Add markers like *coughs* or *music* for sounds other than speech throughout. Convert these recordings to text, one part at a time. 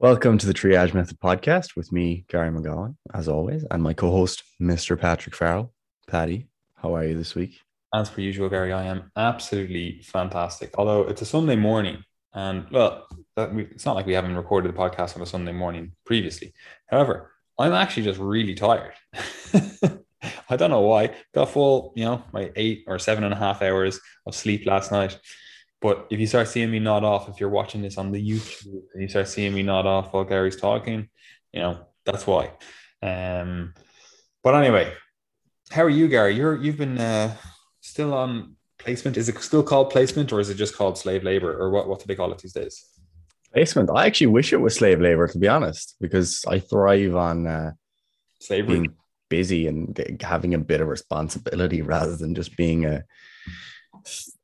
Welcome to the Triage Method podcast with me, Gary McGowan, as always, and my co host, Mr. Patrick Farrell. Patty, how are you this week? As per usual, Gary, I am absolutely fantastic. Although it's a Sunday morning, and well, we, it's not like we haven't recorded the podcast on a Sunday morning previously. However, I'm actually just really tired. *laughs* I don't know why. Got full, you know, my eight or seven and a half hours of sleep last night. But if you start seeing me nod off, if you're watching this on the YouTube and you start seeing me nod off while Gary's talking, you know, that's why. Um, but anyway, how are you, Gary? You're you've been uh, still on placement. Is it still called placement or is it just called slave labor or what, what do they call it these days? Placement. I actually wish it was slave labor, to be honest, because I thrive on uh, slavery. Being busy and having a bit of responsibility *laughs* rather than just being a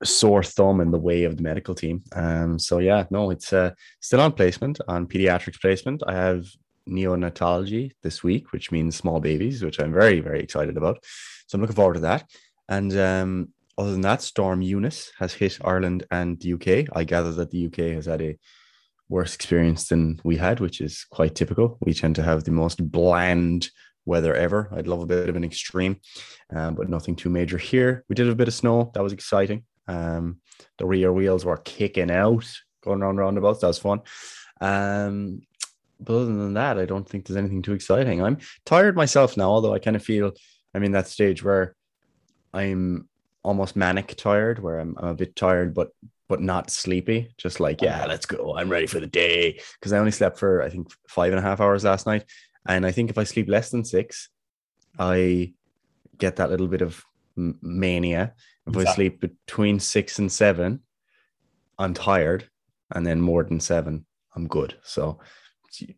sore thumb in the way of the medical team. Um, so yeah, no, it's uh, still on placement on pediatrics placement. I have neonatology this week, which means small babies, which I'm very very excited about. So I'm looking forward to that. And um, other than that, Storm Eunice has hit Ireland and the UK. I gather that the UK has had a worse experience than we had, which is quite typical. We tend to have the most bland weather ever. I'd love a bit of an extreme, um, but nothing too major here. We did a bit of snow. That was exciting. Um, the rear wheels were kicking out, going around roundabouts. That was fun. Um, but other than that, I don't think there's anything too exciting. I'm tired myself now, although I kind of feel I'm in that stage where I'm almost manic tired, where I'm, I'm a bit tired, but but not sleepy. Just like, yeah, let's go. I'm ready for the day. Because I only slept for I think five and a half hours last night. And I think if I sleep less than six, I get that little bit of mania. If exactly. I sleep between six and seven, I'm tired. And then more than seven, I'm good. So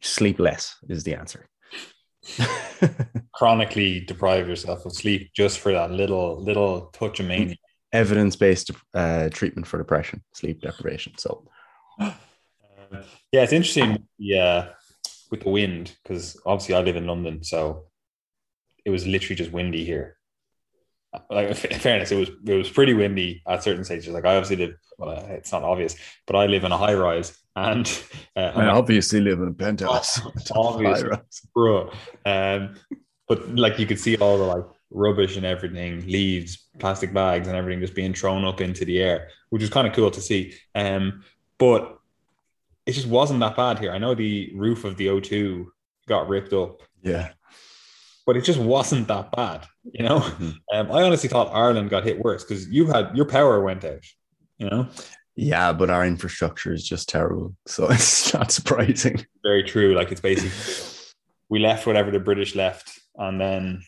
sleep less is the answer. *laughs* Chronically deprive yourself of sleep just for that little little touch of mania. Evidence based uh, treatment for depression, sleep deprivation. So, *gasps* uh, yeah, it's interesting. Yeah, with the wind because obviously I live in London, so it was literally just windy here. Like in fairness, it was it was pretty windy at certain stages. Like I obviously live. Well, it's not obvious, but I live in a high rise, and uh, I obviously live in a penthouse. *laughs* Obvious, bro. Um, but like you could see all the like rubbish and everything, leaves, plastic bags, and everything just being thrown up into the air, which is kind of cool to see. Um, but it just wasn't that bad here. I know the roof of the O2 got ripped up. Yeah. But it just wasn't that bad, you know. Mm-hmm. Um, I honestly thought Ireland got hit worse because you had your power went out, you know. Yeah, but our infrastructure is just terrible, so *laughs* it's not surprising. Very true. Like it's basically we left whatever the British left, and then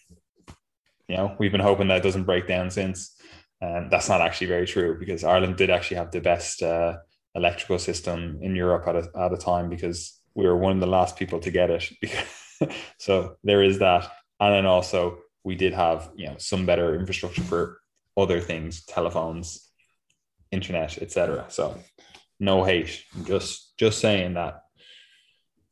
you know we've been hoping that doesn't break down since. And um, that's not actually very true because Ireland did actually have the best uh, electrical system in Europe at a, at a time because we were one of the last people to get it. *laughs* so there is that. And then also we did have, you know, some better infrastructure for other things, telephones, internet, etc. So no hate. just just saying that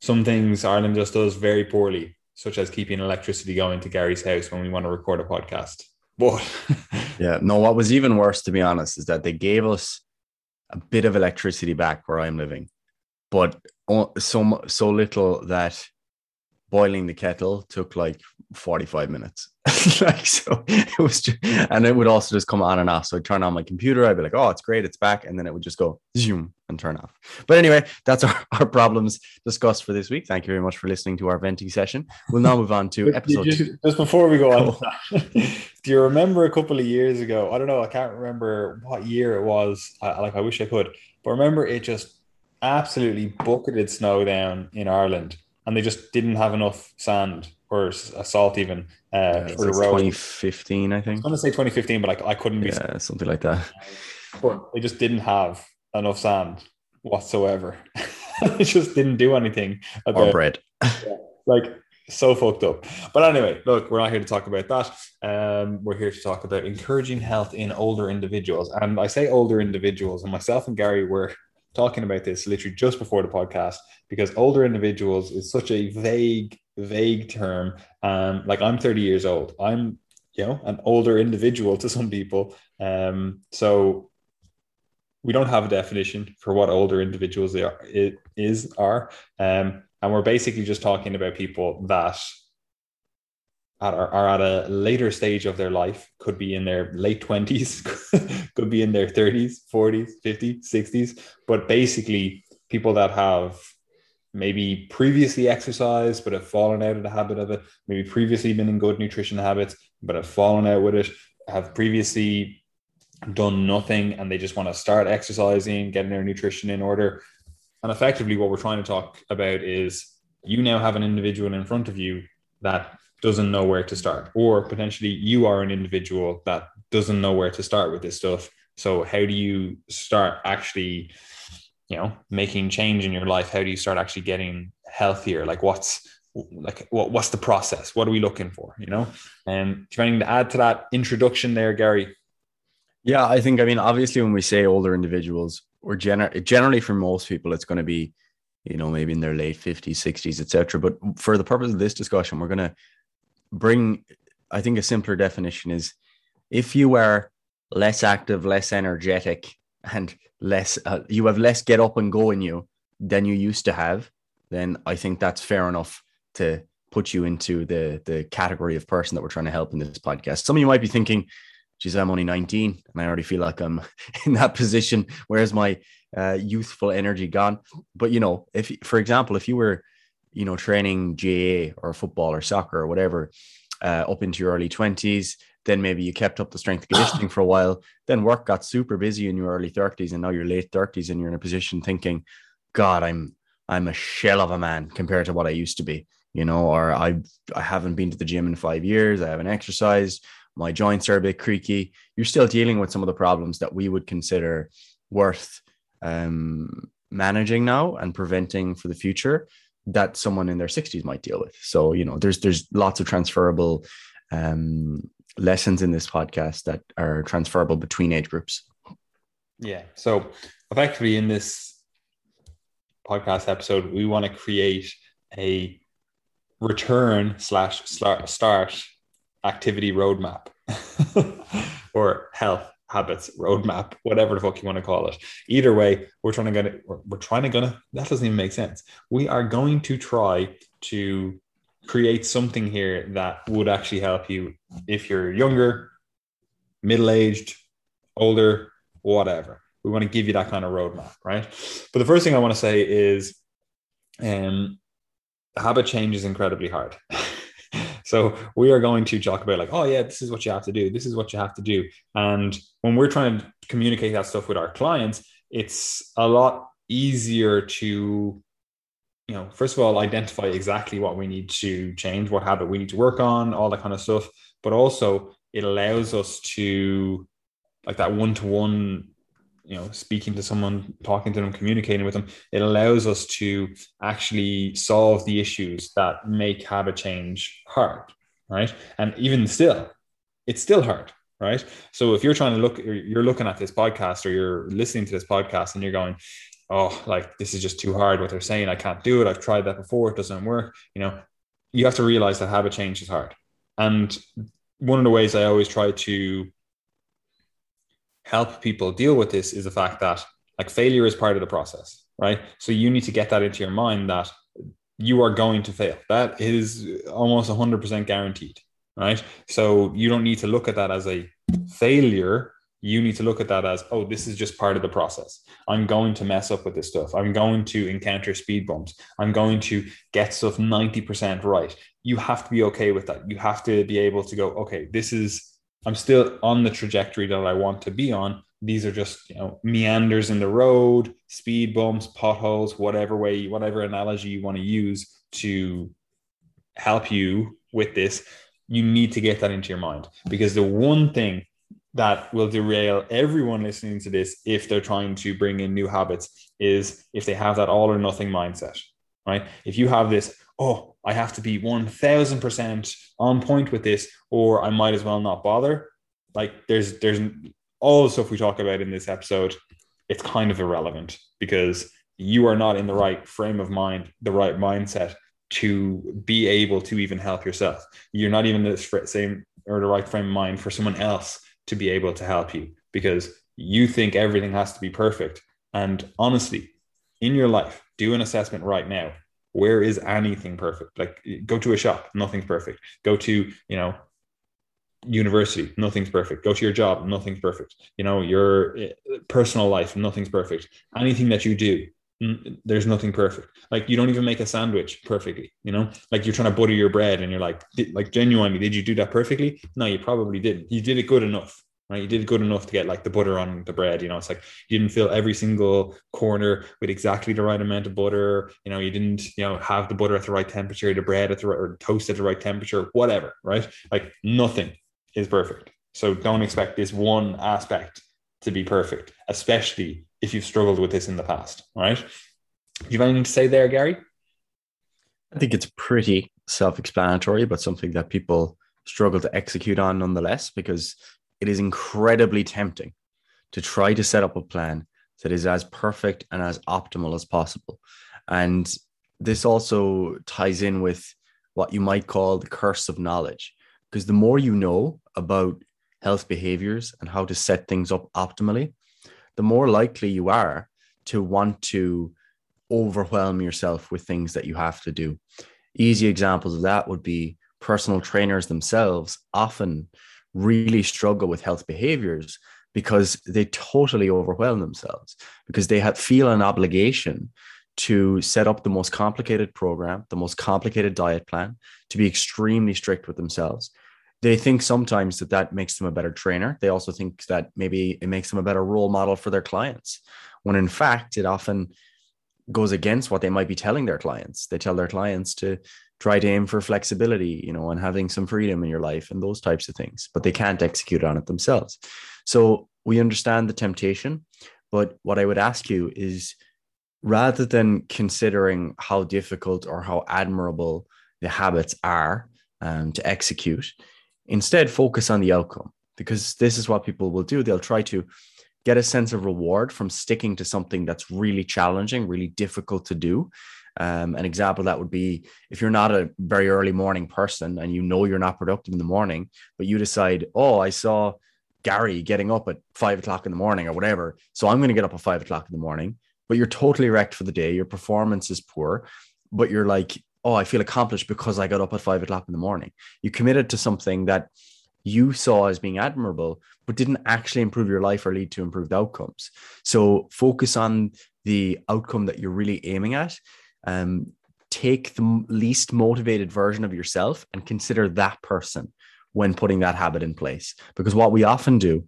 some things Ireland just does very poorly, such as keeping electricity going to Gary's house when we want to record a podcast. But *laughs* yeah, no, what was even worse, to be honest, is that they gave us a bit of electricity back where I'm living, but so so little that boiling the kettle took like 45 minutes. *laughs* like so it was just, and it would also just come on and off. So I'd turn on my computer, I'd be like, oh, it's great, it's back, and then it would just go zoom and turn off. But anyway, that's our, *laughs* our problems discussed for this week. Thank you very much for listening to our venting session. We'll now move on to *laughs* episode just, two. Just before we go on, do you remember a couple of years ago? I don't know, I can't remember what year it was. I, like I wish I could, but remember it just absolutely bucketed snow down in Ireland and they just didn't have enough sand or salt even uh, yeah, for the road. 2015, I think. I was going to say 2015, but like I couldn't be. Yeah, something like that. But they just didn't have enough sand whatsoever. *laughs* it just didn't do anything. About, or bread. Yeah, like so fucked up. But anyway, look, we're not here to talk about that. Um, we're here to talk about encouraging health in older individuals. And I say older individuals, and myself and Gary were talking about this literally just before the podcast because older individuals is such a vague, vague term. Um, like I'm 30 years old. I'm, you know, an older individual to some people. Um, so we don't have a definition for what older individuals they are it is are. Um, And we're basically just talking about people that are, are at a later stage of their life, could be in their late 20s, *laughs* could be in their 30s, 40s, 50s, 60s, but basically people that have maybe previously exercised but have fallen out of the habit of it, maybe previously been in good nutrition habits but have fallen out with it, have previously done nothing and they just want to start exercising, getting their nutrition in order. And effectively, what we're trying to talk about is you now have an individual in front of you that doesn't know where to start, or potentially you are an individual that doesn't know where to start with this stuff. So, how do you start actually, you know, making change in your life? How do you start actually getting healthier? Like, what's like what, what's the process? What are we looking for? You know, and um, trying to add to that introduction there, Gary. Yeah, I think I mean obviously when we say older individuals, or gener- generally for most people, it's going to be, you know, maybe in their late fifties, sixties, etc. But for the purpose of this discussion, we're going to bring. I think a simpler definition is if you are less active, less energetic, and less, uh, you have less get up and go in you than you used to have, then I think that's fair enough to put you into the the category of person that we're trying to help in this podcast. Some of you might be thinking, geez, I'm only 19 and I already feel like I'm *laughs* in that position. Where's my uh, youthful energy gone? But, you know, if, for example, if you were, you know, training GAA or football or soccer or whatever uh, up into your early 20s, then maybe you kept up the strength *coughs* conditioning for a while. Then work got super busy in your early 30s and now you're late 30s and you're in a position thinking, God, I'm I'm a shell of a man compared to what I used to be, you know, or I I haven't been to the gym in five years, I haven't exercised, my joints are a bit creaky, you're still dealing with some of the problems that we would consider worth um, managing now and preventing for the future that someone in their 60s might deal with. So, you know, there's there's lots of transferable um, lessons in this podcast that are transferable between age groups. Yeah. So, effectively, in this podcast episode, we want to create a return slash start activity roadmap *laughs* or health habits roadmap, whatever the fuck you want to call it. Either way, we're trying to get it. We're, trying to gonna. That doesn't even make sense. We are going to try to create something here that would actually help you if you're younger, middle aged, older, whatever. We want to give you that kind of roadmap, right? But the first thing I want to say is, um, habit change is incredibly hard. *laughs* So we are going to talk about like, oh yeah, this is what you have to do. This is what you have to do. And when we're trying to communicate that stuff with our clients, it's a lot easier to, you know, first of all, identify exactly what we need to change, what habit we need to work on, all that kind of stuff. But also it allows us to like that one-to-one you know speaking to someone talking to them communicating with them it allows us to actually solve the issues that make habit change hard right? And even still it's still hard right? So if you're trying to look you're looking at this podcast or you're listening to this podcast and you're going oh like this is just too hard what they're saying. I can't do it. I've tried that before. It doesn't work you know you have to realize that habit change is hard. And one of the ways i always try to help people deal with this is the fact that like failure is part of the process, right? So you need to get that into your mind that you are going to fail. That is almost 100% guaranteed, right? So you don't need to look at that as a failure. You need to look at that as, oh, this is just part of the process. I'm going to mess up with this stuff. I'm going to encounter speed bumps. I'm going to get stuff 90% right. You have to be okay with that. You have to be able to go, okay, this is I'm still on the trajectory that I want to be on. These are just you know meanders in the road, speed bumps, potholes, whatever way, whatever analogy you want to use to help you with this. You need to get that into your mind because the one thing that will derail everyone listening to this if they're trying to bring in new habits is if they have that all or nothing mindset, right? If you have this, oh, I have to be 1000% on point with this, or I might as well not bother. Like there's, there's all the stuff we talk about in this episode. It's kind of irrelevant because you are not in the right frame of mind, the right mindset to be able to even help yourself. You're not even the same or the right frame of mind for someone else to be able to help you because you think everything has to be perfect. And honestly, in your life, do an assessment right now where is anything perfect? Like go to a shop, nothing's perfect. Go to, you know, university, nothing's perfect. Go to your job, nothing's perfect. You know, your eh, personal life, nothing's perfect. Anything that you do, there's nothing perfect. Like you don't even make a sandwich perfectly, you know, like you're trying to butter your bread and you're like, like genuinely, did you do that perfectly? No, you probably didn't. You did it good enough, right? You did good enough to get like the butter on the bread, you know, it's like you didn't fill every single corner with exactly the right amount of butter. You know, you didn't, you know, have the butter at the right temperature, the bread at the right, or toast at the right temperature, whatever, right? Like nothing is perfect. So don't expect this one aspect to be perfect, especially if you've struggled with this in the past. Right? Do you have anything to say there, Gary? I think it's pretty self explanatory, but something that people struggle to execute on nonetheless, because it is incredibly tempting to try to set up a plan that is as perfect and as optimal as possible. And this also ties in with what you might call the curse of knowledge, because the more you know about health behaviors and how to set things up optimally, the more likely you are to want to overwhelm yourself with things that you have to do. Easy examples of that would be personal trainers themselves often really struggle with health behaviors because they totally overwhelm themselves because they have, feel an obligation to set up the most complicated program, the most complicated diet plan, to be extremely strict with themselves they think sometimes that that makes them a better trainer. They also think that maybe it makes them a better role model for their clients, when in fact, it often goes against what they might be telling their clients. They tell their clients to try to aim for flexibility, you know, and having some freedom in your life and those types of things, but they can't execute on it themselves. So we understand the temptation. But what I would ask you is rather than considering how difficult or how admirable the habits are um, to execute, Instead, focus on the outcome because this is what people will do. They'll try to get a sense of reward from sticking to something that's really challenging, really difficult to do. Um, an example that would be if you're not a very early morning person and you know you're not productive in the morning, but you decide, oh, I saw Gary getting up at five o'clock in the morning or whatever. So I'm going to get up at five o'clock in the morning, but you're totally wrecked for the day. Your performance is poor, but you're like, oh, I feel accomplished because I got up at five o'clock in the morning. You committed to something that you saw as being admirable, but didn't actually improve your life or lead to improved outcomes. So focus on the outcome that you're really aiming at. Um, take the least motivated version of yourself and consider that person when putting that habit in place. Because what we often do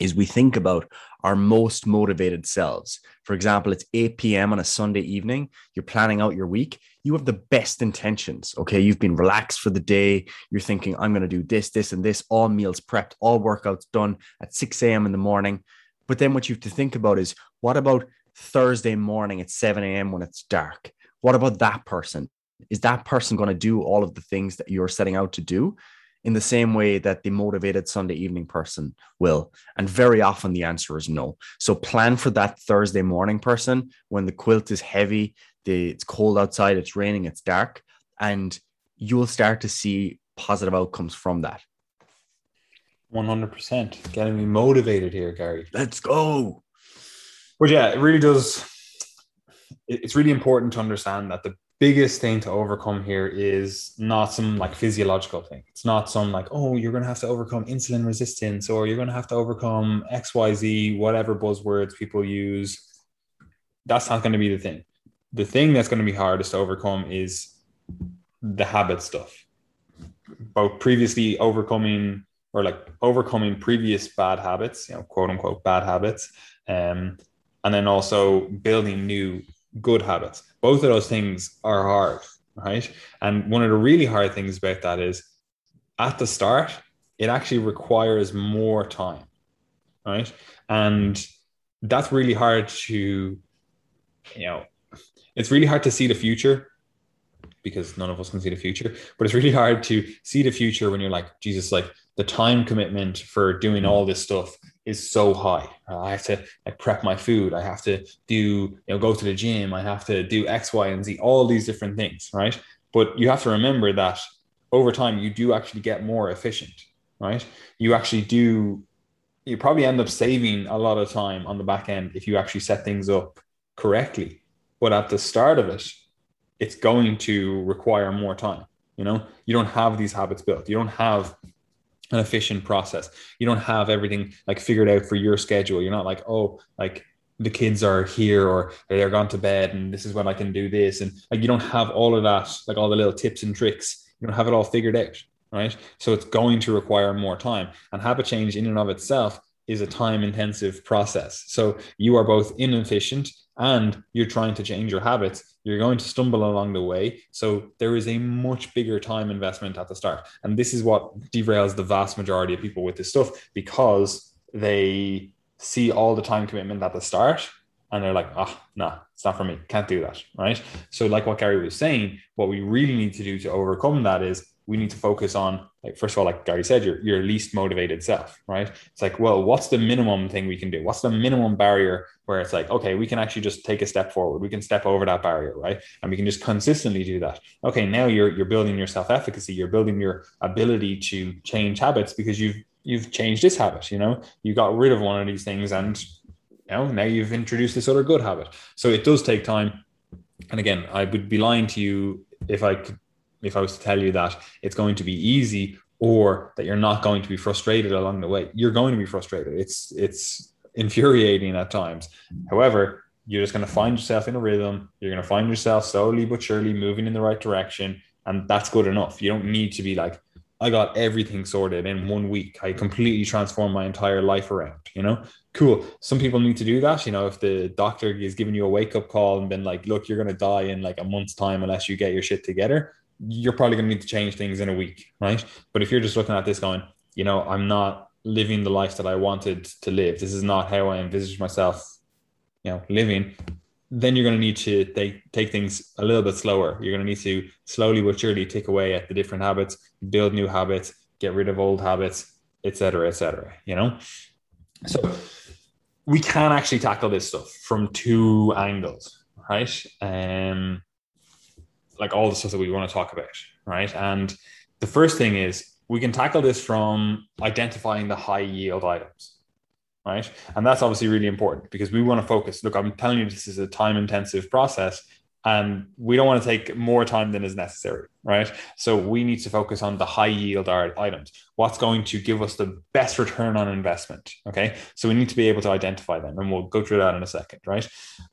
is we think about our most motivated selves. For example, it's 8 p.m. on a Sunday evening. You're planning out your week. You have the best intentions. Okay. You've been relaxed for the day. You're thinking, I'm going to do this, this, and this, all meals prepped, all workouts done at 6 a.m. in the morning. But then what you have to think about is what about Thursday morning at 7 a.m. when it's dark? What about that person? Is that person going to do all of the things that you're setting out to do? in the same way that the motivated Sunday evening person will? And very often the answer is no. So plan for that Thursday morning person when the quilt is heavy, the, it's cold outside, it's raining, it's dark, and you'll start to see positive outcomes from that. 100%. Getting me motivated here, Gary. Let's go. But yeah, it really does. It's really important to understand that the biggest thing to overcome here is not some like physiological thing. It's not some like, oh, you're going to have to overcome insulin resistance or you're going to have to overcome XYZ, whatever buzzwords people use. That's not going to be the thing. The thing that's going to be hardest to overcome is the habit stuff. Both previously overcoming or like overcoming previous bad habits, you know, quote unquote bad habits, um, and then also building new good habits. Both of those things are hard, right? And one of the really hard things about that is at the start, it actually requires more time, right? And that's really hard to, you know, it's really hard to see the future because none of us can see the future, but it's really hard to see the future when you're like, Jesus, like the time commitment for doing all this stuff is so high. Uh, I have to like prep my food. I have to do, you know, go to the gym. I have to do X, Y, and Z, all these different things, right? But you have to remember that over time, you do actually get more efficient, right? You actually do, you probably end up saving a lot of time on the back end if you actually set things up correctly. But at the start of it, it's going to require more time. You know, you don't have these habits built. You don't have an efficient process. You don't have everything like figured out for your schedule. You're not like, oh, like the kids are here or they're gone to bed and this is when I can do this. And like you don't have all of that, like all the little tips and tricks. You don't have it all figured out. Right. So it's going to require more time. And habit change in and of itself is a time intensive process. So you are both inefficient and you're trying to change your habits. You're going to stumble along the way. So there is a much bigger time investment at the start. And this is what derails the vast majority of people with this stuff because they see all the time commitment at the start and they're like, oh, nah, it's not for me. Can't do that. Right. So, like what Gary was saying, what we really need to do to overcome that is we need to focus on like first of all like gary said your, your least motivated self right? It's like well what's the minimum thing we can do? What's the minimum barrier where it's like okay we can actually just take a step forward. We can step over that barrier right? And we can just consistently do that. Okay now you're you're building your self-efficacy. You're building your ability to change habits because you've you've changed this habit you know? You got rid of one of these things and you know now you've introduced this other good habit. So it does take time. And again i would be lying to you if i could if I was to tell you that it's going to be easy or that you're not going to be frustrated along the way. You're going to be frustrated. It's it's infuriating at times. However, you're just going to find yourself in a rhythm. You're going to find yourself slowly but surely moving in the right direction, and that's good enough. You don't need to be like, I got everything sorted in one week. I completely transformed my entire life around. You know, cool. Some people need to do that. You know, if the doctor is giving you a wake up call and been like, look, you're going to die in like a month's time unless you get your shit together you're probably going to need to change things in a week, right? But if you're just looking at this going, you know, I'm not living the life that I wanted to live. This is not how I envisaged myself, you know, living. Then you're going to need to take, take things a little bit slower. You're going to need to slowly but surely take away at the different habits, build new habits, get rid of old habits, etc., etc. you know? So we can actually tackle this stuff from two angles, right? Um, like all the stuff that we want to talk about, right? And the first thing is we can tackle this from identifying the high yield items, right? And that's obviously really important because we want to focus. Look, I'm telling you, this is a time intensive process and we don't want to take more time than is necessary, right? So we need to focus on the high yield items. What's going to give us the best return on investment? Okay, so we need to be able to identify them, and we'll go through that in a second, right?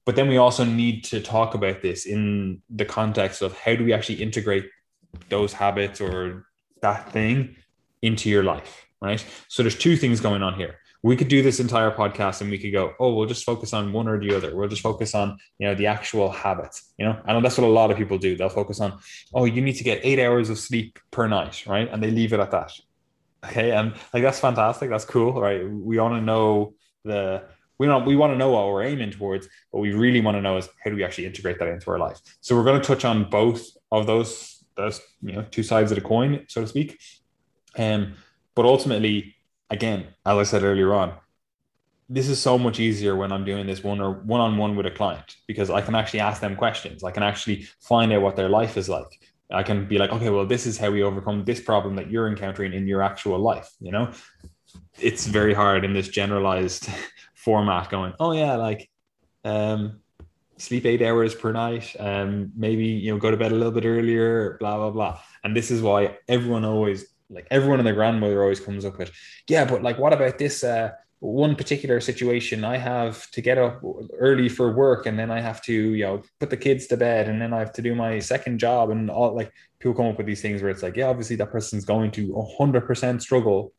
But then we also need to talk about this in the context of how do we actually integrate those habits or that thing into your life, right? So there's two things going on here we could do this entire podcast and we could go, oh, we'll just focus on one or the other. We'll just focus on, you know, the actual habits. You know, I know that's what a lot of people do. They'll focus on, oh, you need to get eight hours of sleep per night, right? And they leave it at that. Okay. And like that's fantastic. That's cool, right? We want to know the we don't we want to know what we're aiming towards, but we really want to know is how do we actually integrate that into our life. So we're going to touch on both of those those you know two sides of the coin, so to speak. Um, but ultimately again, as I said earlier on, this is so much easier when I'm doing this one or one on one with a client because I can actually ask them questions. I can actually find out what their life is like. I can be like, okay, well, this is how we overcome this problem that you're encountering in your actual life. You know, it's very hard in this generalized *laughs* format going, oh, yeah, like, um, sleep eight hours per night, um, maybe, you know, go to bed a little bit earlier, blah, blah, blah. And this is why everyone always like everyone and their grandmother always comes up with, yeah, but like, what about this uh, one particular situation? I have to get up early for work, and then I have to, you know, put the kids to bed, and then I have to do my second job, and all. Like people come up with these things where it's like, yeah, obviously that person's going to hundred percent struggle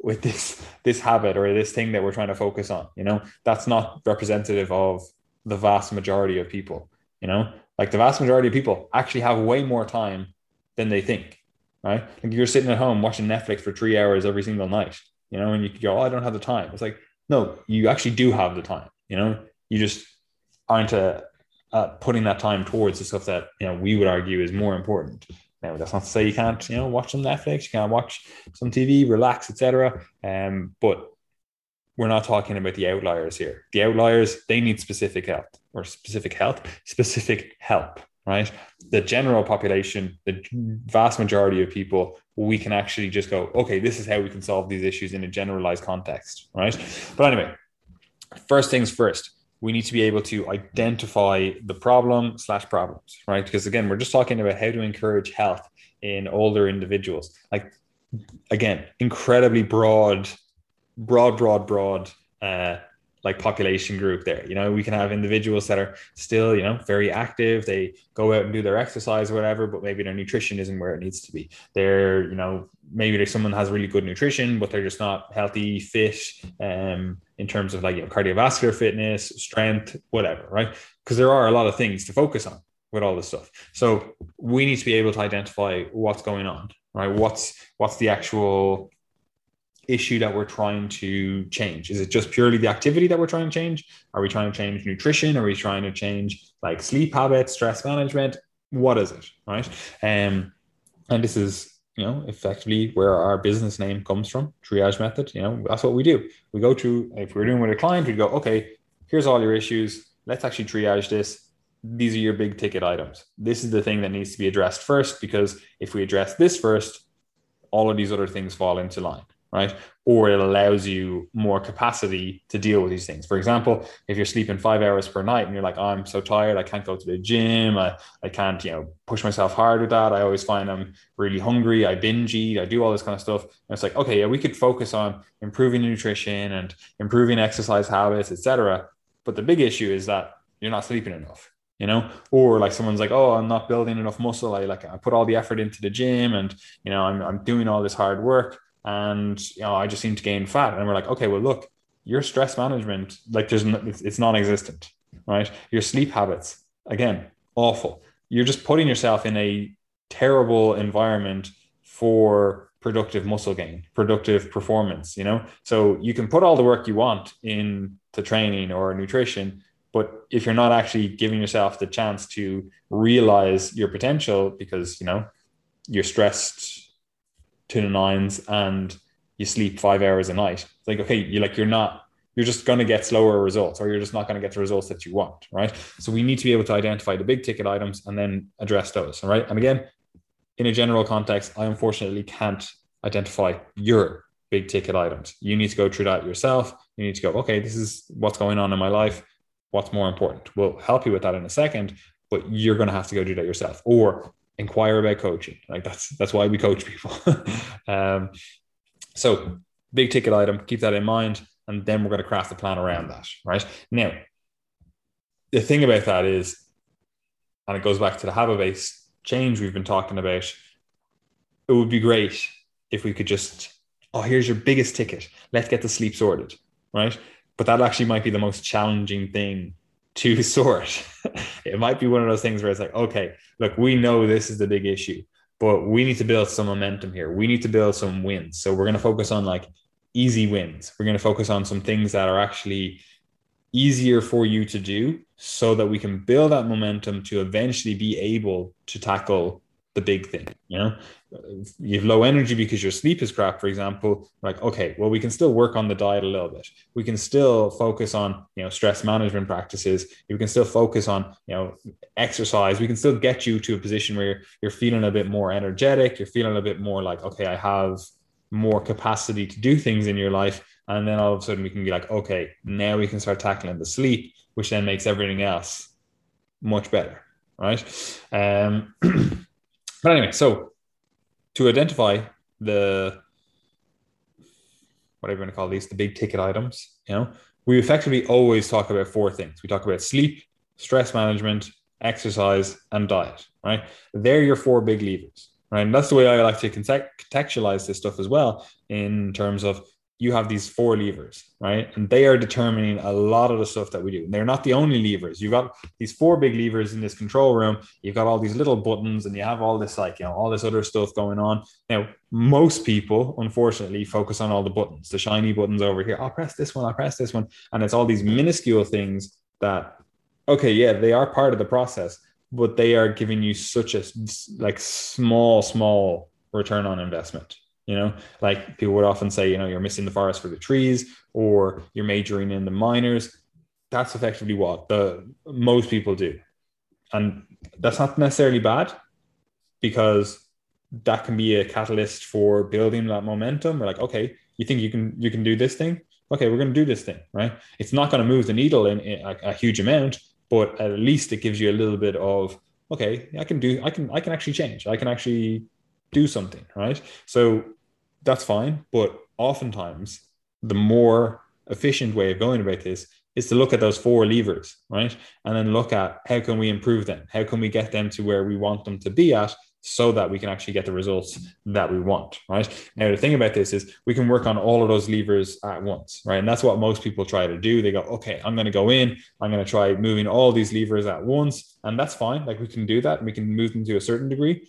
with this this habit or this thing that we're trying to focus on. You know, that's not representative of the vast majority of people. You know, like the vast majority of people actually have way more time than they think right? Like you're sitting at home watching Netflix for three hours every single night, you know, and you could go, oh, I don't have the time. It's like, no, you actually do have the time, you know, you just aren't uh, uh, putting that time towards the stuff that, you know, we would argue is more important. Now, that's not to say you can't, you know, watch some Netflix, you can't watch some TV, relax, etc. Um, but we're not talking about the outliers here. The outliers, they need specific help or specific health, specific help right? The general population, the vast majority of people, we can actually just go, okay, this is how we can solve these issues in a generalized context, right? But anyway, first things first, we need to be able to identify the problem slash problems, right? Because again, we're just talking about how to encourage health in older individuals. Like again, incredibly broad, broad, broad, broad uh, like population group there. You know, we can have individuals that are still, you know, very active. They go out and do their exercise or whatever, but maybe their nutrition isn't where it needs to be. They're, you know, maybe there's someone has really good nutrition, but they're just not healthy, fit, um, in terms of like you know, cardiovascular fitness, strength, whatever, right? Because there are a lot of things to focus on with all this stuff. So we need to be able to identify what's going on, right? What's what's the actual issue that we're trying to change? Is it just purely the activity that we're trying to change? Are we trying to change nutrition? Are we trying to change like sleep habits, stress management? What is it, right? Um, and this is you know effectively where our business name comes from triage method you know that's what we do we go through if we're doing with a client we go okay here's all your issues let's actually triage this these are your big ticket items this is the thing that needs to be addressed first because if we address this first all of these other things fall into line right? Or it allows you more capacity to deal with these things. For example, if you're sleeping five hours per night and you're like, oh, I'm so tired, I can't go to the gym, I, I can't, you know, push myself hard with that. I always find I'm really hungry, I binge eat, I do all this kind of stuff. And it's like, okay, yeah, we could focus on improving nutrition and improving exercise habits, etc. But the big issue is that you're not sleeping enough you know or like someone's like oh i'm not building enough muscle i like i put all the effort into the gym and you know i'm, I'm doing all this hard work and you know I just seem to gain fat. And we're like, okay, well look, your stress management, like there's no, it's non-existent, right? Your sleep habits, again, awful. You're just putting yourself in a terrible environment for productive muscle gain, productive performance, you know? So you can put all the work you want into training or nutrition, but if you're not actually giving yourself the chance to realize your potential because, you know, you're stressed to the nines and you sleep five hours a night. It's like, okay, you're like you're not you're just going to get slower results or you're just not going to get the results that you want right? So we need to be able to identify the big ticket items and then address those all right? And again in a general context i unfortunately can't identify your big ticket items. You need to go through that yourself. You need to go okay this is what's going on in my life. What's more important? We'll help you with that in a second but you're going to have to go do that yourself. Or inquire about coaching. Like that's that's why we coach people. *laughs* um, so big ticket item, keep that in mind, and then we're going to craft a plan around that. Right now, the thing about that is, and it goes back to the habit based change we've been talking about. It would be great if we could just, oh, here's your biggest ticket. Let's get the sleep sorted, right? But that actually might be the most challenging thing to *laughs* sort. it might be one of those things where it's like, okay, look, we know this is the big issue, but we need to build some momentum here. We need to build some wins. So we're going to focus on like easy wins. We're going to focus on some things that are actually easier for you to do so that we can build that momentum to eventually be able to tackle the big thing you know? You have low energy because your sleep is crap for example like okay well we can still work on the diet a little bit. We can still focus on you know stress management practices. We can still focus on you know exercise. We can still get you to a position where you're feeling a bit more energetic. You're feeling a bit more like okay i have more capacity to do things in your life. And then all of a sudden we can be like okay now we can start tackling the sleep which then makes everything else much better right? Um *clears throat* But anyway, so to identify the whatever you want to call these, the big ticket items, you know, we effectively always talk about four things. We talk about sleep, stress management, exercise, and diet, right? They're your four big levers, right? And that's the way I like to contextualize this stuff as well in terms of you have these four levers, right? And they are determining a lot of the stuff that we do. And they're not the only levers. You've got these four big levers in this control room. You've got all these little buttons and you have all this, like, you know, all this other stuff going on. Now, most people, unfortunately, focus on all the buttons, the shiny buttons over here. I'll press this one, I'll press this one. And it's all these minuscule things that, okay, yeah, they are part of the process, but they are giving you such a like small, small return on investment you know, like people would often say, you know, you're missing the forest for the trees or you're majoring in the minors. That's effectively what the most people do. And that's not necessarily bad because that can be a catalyst for building that momentum. We're like, okay, you think you can you can do this thing? okay, we're going to do this thing, right? It's not going to move the needle in, in a, a, huge amount, but at least it gives you a little bit of, okay, I can do, I can, I can actually change. I can actually do something, right? So that's fine. But oftentimes, the more efficient way of going about this is to look at those four levers, right? And then look at how can we improve them? How can we get them to where we want them to be at so that we can actually get the results that we want, right? Now, the thing about this is we can work on all of those levers at once, right? And that's what most people try to do. They go, okay, I'm going to go in, I'm going to try moving all these levers at once. And that's fine. Like we can do that. We can move them to a certain degree,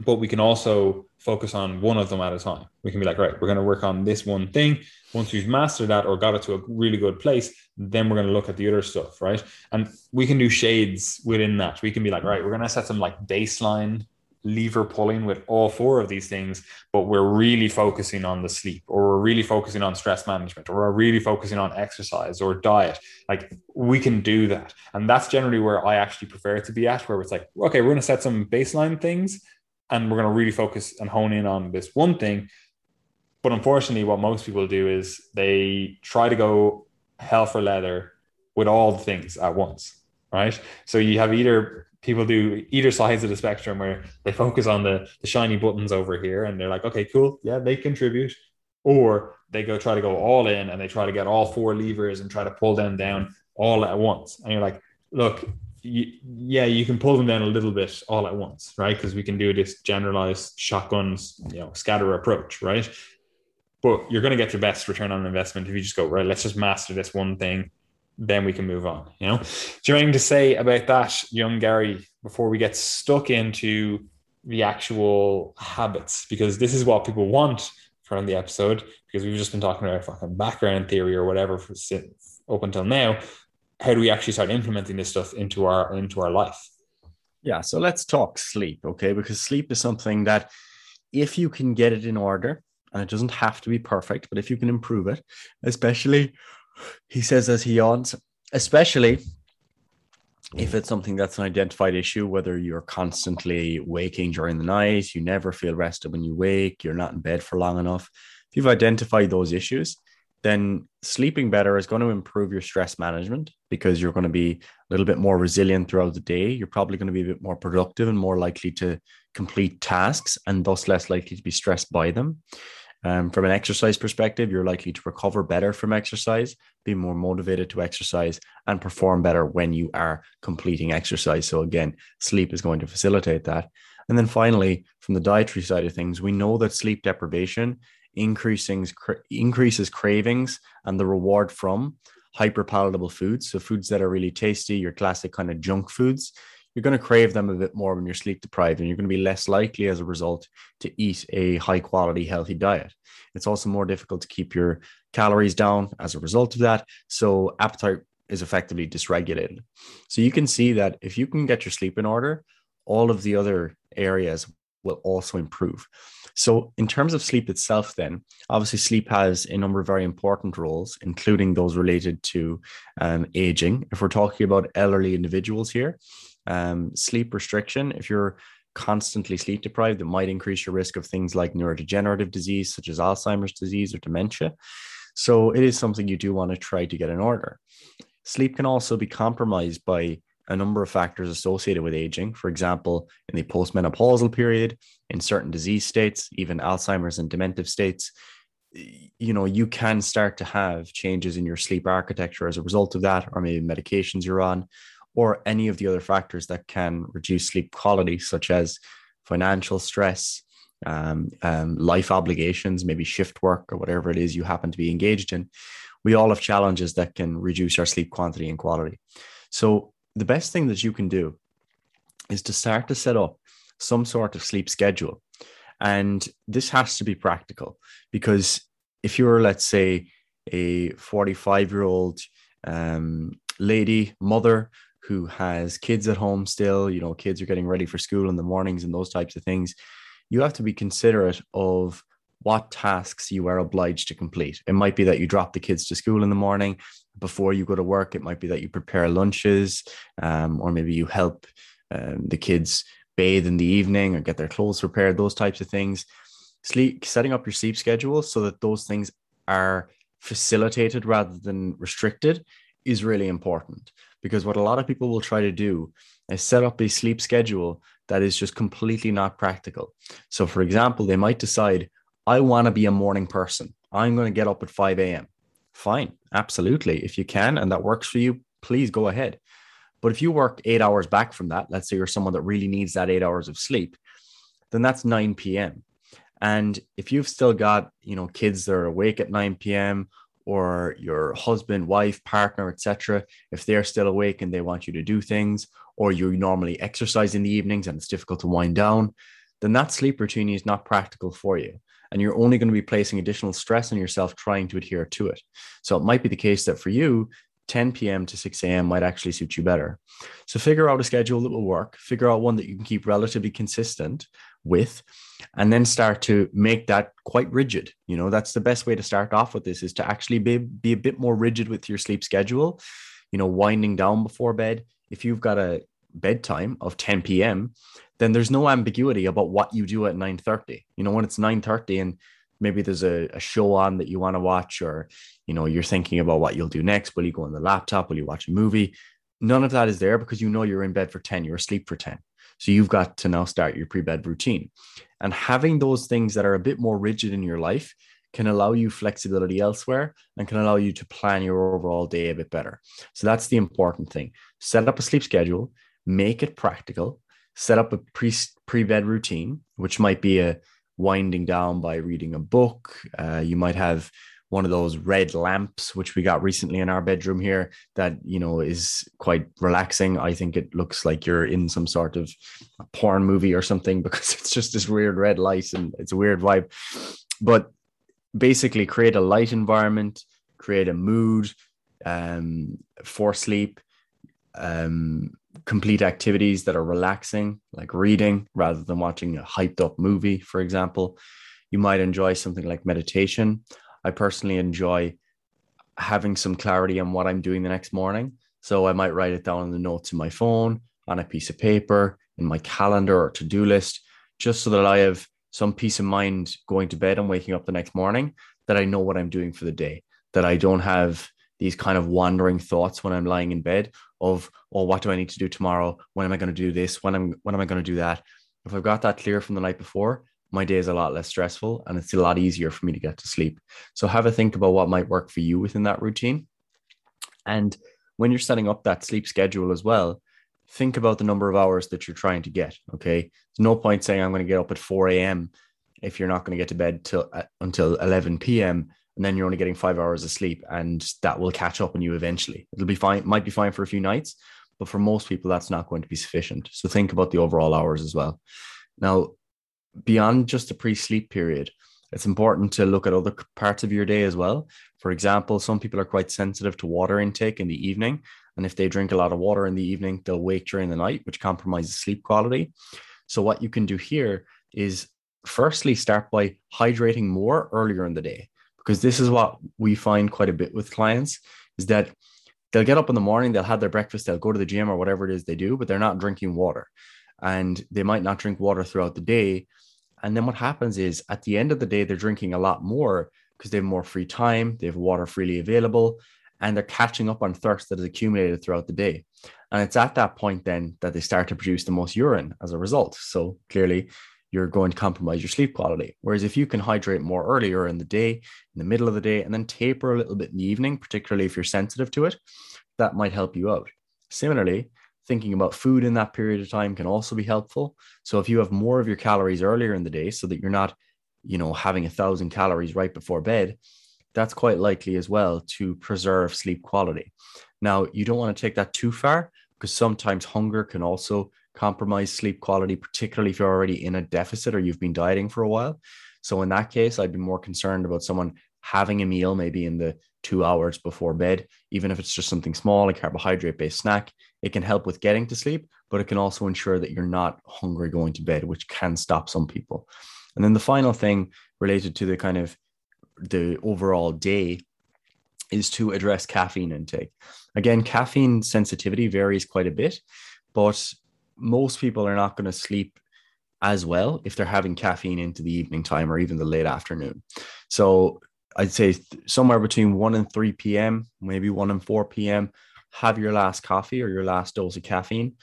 but we can also focus on one of them at a time. We can be like, right, we're going to work on this one thing. Once we've mastered that or got it to a really good place, then we're going to look at the other stuff, right? And we can do shades within that. We can be like, right, we're going to set some like baseline lever pulling with all four of these things, but we're really focusing on the sleep, or we're really focusing on stress management, or we're really focusing on exercise or diet. Like we can do that. And that's generally where I actually prefer to be at, where it's like, okay, we're going to set some baseline things and we're going to really focus and hone in on this one thing. But unfortunately, what most people do is they try to go hell for leather with all the things at once, right? So you have either people do either sides of the spectrum where they focus on the, the shiny buttons over here and they're like, okay, cool, yeah, they contribute. Or they go try to go all in and they try to get all four levers and try to pull them down all at once. And you're like, look, you, yeah, you can pull them down a little bit all at once, right? Because we can do this generalized shotguns, you know, scatter approach, right? But you're going to get your best return on investment if you just go, right, let's just master this one thing then we can move on. You know, do you anything to say about that, young Gary, before we get stuck into the actual habits? Because this is what people want from the episode. Because we've just been talking about fucking background theory or whatever for up until now. How do we actually start implementing this stuff into our into our life? Yeah, so let's talk sleep, okay? Because sleep is something that if you can get it in order, and it doesn't have to be perfect, but if you can improve it, especially he says as he yawns, especially if it's something that's an identified issue, whether you're constantly waking during the night, you never feel rested when you wake, you're not in bed for long enough. If you've identified those issues, then sleeping better is going to improve your stress management because you're going to be a little bit more resilient throughout the day. You're probably going to be a bit more productive and more likely to complete tasks and thus less likely to be stressed by them. Um, from an exercise perspective, you're likely to recover better from exercise, be more motivated to exercise, and perform better when you are completing exercise. So, again, sleep is going to facilitate that. And then finally, from the dietary side of things, we know that sleep deprivation increasing, increases cravings and the reward from hyper palatable foods. So, foods that are really tasty, your classic kind of junk foods you're going to crave them a bit more when you're sleep deprived and you're going to be less likely as a result to eat a high quality healthy diet. It's also more difficult to keep your calories down as a result of that. So appetite is effectively dysregulated. So you can see that if you can get your sleep in order all of the other areas will also improve so in terms of sleep itself then obviously sleep has a number of very important roles including those related to um, aging if we're talking about elderly individuals here um, sleep restriction, if you're constantly sleep deprived, it might increase your risk of things like neurodegenerative disease, such as Alzheimer's disease or dementia. So it is something you do want to try to get in order. Sleep can also be compromised by a number of factors associated with aging. For example, in the postmenopausal period, in certain disease states, even Alzheimer's and dementive states, you know, you can start to have changes in your sleep architecture as a result of that, or maybe medications you're on, or any of the other factors that can reduce sleep quality, such as financial stress, um, um, life obligations, maybe shift work or whatever it is you happen to be engaged in. We all have challenges that can reduce our sleep quantity and quality. So, the best thing that you can do is to start to set up some sort of sleep schedule. And this has to be practical because if you're, let's say, a 45 year old um, lady, mother who has kids at home still, you know, kids are getting ready for school in the mornings and those types of things, you have to be considerate of what tasks you are obliged to complete. It might be that you drop the kids to school in the morning before you go to work. It might be that you prepare lunches, um, or maybe you help um, the kids bathe in the evening or get their clothes prepared, those types of things. Sleep, setting up your sleep schedule so that those things are facilitated rather than restricted is really important because what a lot of people will try to do is set up a sleep schedule that is just completely not practical. So, for example, they might decide, I want to be a morning person. I'm going to get up at 5 a.m. Fine, absolutely. If you can and that works for you, please go ahead. But if you work eight hours back from that, let's say you're someone that really needs that eight hours of sleep, then that's 9 p.m. And if you've still got, you know, kids that are awake at 9 p.m. or your husband, wife, partner, etc., if they're still awake and they want you to do things, or you normally exercise in the evenings and it's difficult to wind down, then that sleep routine is not practical for you. And you're only going to be placing additional stress on yourself trying to adhere to it. So it might be the case that for you, 10 p.m. to 6 a.m. might actually suit you better. So figure out a schedule that will work, figure out one that you can keep relatively consistent with, and then start to make that quite rigid. You know, that's the best way to start off with this is to actually be, be a bit more rigid with your sleep schedule, you know, winding down before bed. If you've got a bedtime of 10 p.m., then there's no ambiguity about what you do at 9:30. You know, when it's 9:30 and maybe there's a, a show on that you want to watch or you know you're thinking about what you'll do next will you go on the laptop will you watch a movie? None of that is there because you know you're in bed for 10 you're asleep for 10 so you've got to now start your pre-bed routine. And having those things that are a bit more rigid in your life can allow you flexibility elsewhere and can allow you to plan your overall day a bit better. So that's the important thing. Set up a sleep schedule make it practical set up a pre pre-bed routine which might be a winding down by reading a book. Uh, you might have one of those red lamps, which we got recently in our bedroom here, that you know is quite relaxing. I think it looks like you're in some sort of porn movie or something *laughs* because it's just this weird red light and it's a weird vibe. But basically, create a light environment, create a mood um, for sleep. Um, complete activities that are relaxing, like reading rather than watching a hyped up movie, for example. You might enjoy something like meditation. I personally enjoy having some clarity on what I'm doing the next morning. So I might write it down in the notes in my phone, on a piece of paper, in my calendar or to do list, just so that I have some peace of mind going to bed and waking up the next morning that I know what I'm doing for the day, that I don't have these kind of wandering thoughts when I'm lying in bed of, oh, what do I need to do tomorrow? When am I going to do this? When am when am I going to do that? If I've got that clear from the night before, my day is a lot less stressful and it's a lot easier for me to get to sleep. So have a think about what might work for you within that routine. And when you're setting up that sleep schedule as well, think about the number of hours that you're trying to get. Okay. There's no point saying I'm going to get up at 4 a.m. if you're not going to get to bed till uh, until 11 p.m and then you're only getting five hours of sleep and that will catch up on you eventually. It'll be fine might be fine for a few nights but for most people that's not going to be sufficient. So think about the overall hours as well. Now beyond just the pre-sleep period it's important to look at other parts of your day as well. For example some people are quite sensitive to water intake in the evening and if they drink a lot of water in the evening they'll wake during the night which compromises sleep quality. So what you can do here is firstly start by hydrating more earlier in the day because this is what we find quite a bit with clients is that they'll get up in the morning, they'll have their breakfast, they'll go to the gym or whatever it is they do, but they're not drinking water. And they might not drink water throughout the day. And then what happens is at the end of the day, they're drinking a lot more because they have more free time, they have water freely available, and they're catching up on thirst that is accumulated throughout the day. And it's at that point then that they start to produce the most urine as a result. So clearly, you're going to compromise your sleep quality. Whereas if you can hydrate more earlier in the day, in the middle of the day, and then taper a little bit in the evening, particularly if you're sensitive to it, that might help you out. Similarly, thinking about food in that period of time can also be helpful. So if you have more of your calories earlier in the day so that you're not, you know, having a thousand calories right before bed, that's quite likely as well to preserve sleep quality. Now, you don't want to take that too far because sometimes hunger can also compromise sleep quality, particularly if you're already in a deficit or you've been dieting for a while. So in that case, I'd be more concerned about someone having a meal maybe in the two hours before bed, even if it's just something small, a carbohydrate based snack. It can help with getting to sleep, but it can also ensure that you're not hungry going to bed, which can stop some people. And then the final thing related to the kind of the overall day is to address caffeine intake. Again, caffeine sensitivity varies quite a bit, but most people are not going to sleep as well if they're having caffeine into the evening time or even the late afternoon. So I'd say somewhere between 1 and 3 p.m., maybe 1 and 4 p.m., have your last coffee or your last dose of caffeine.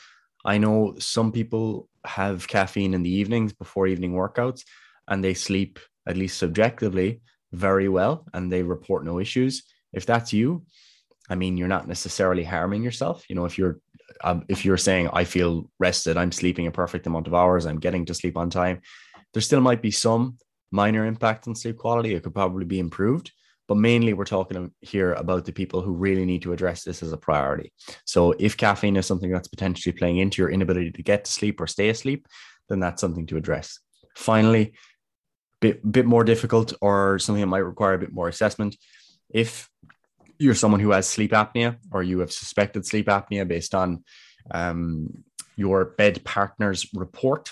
I know some people have caffeine in the evenings before evening workouts and they sleep, at least subjectively, very well and they report no issues. If that's you, I mean, you're not necessarily harming yourself. You know, if you're um, if you're saying I feel rested, I'm sleeping a perfect amount of hours, I'm getting to sleep on time, there still might be some minor impact on sleep quality. It could probably be improved, but mainly we're talking here about the people who really need to address this as a priority. So if caffeine is something that's potentially playing into your inability to get to sleep or stay asleep, then that's something to address. Finally, bit bit more difficult or something that might require a bit more assessment. If you're someone who has sleep apnea or you have suspected sleep apnea based on um, your bed partner's report,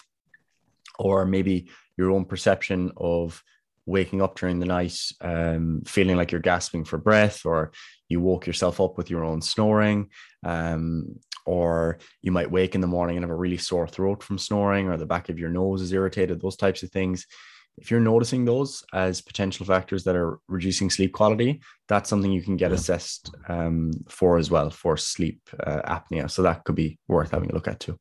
or maybe your own perception of waking up during the night um, feeling like you're gasping for breath, or you woke yourself up with your own snoring, um, or you might wake in the morning and have a really sore throat from snoring, or the back of your nose is irritated, those types of things if you're noticing those as potential factors that are reducing sleep quality, that's something you can get assessed um, for as well for sleep uh, apnea. So that could be worth having a look at too.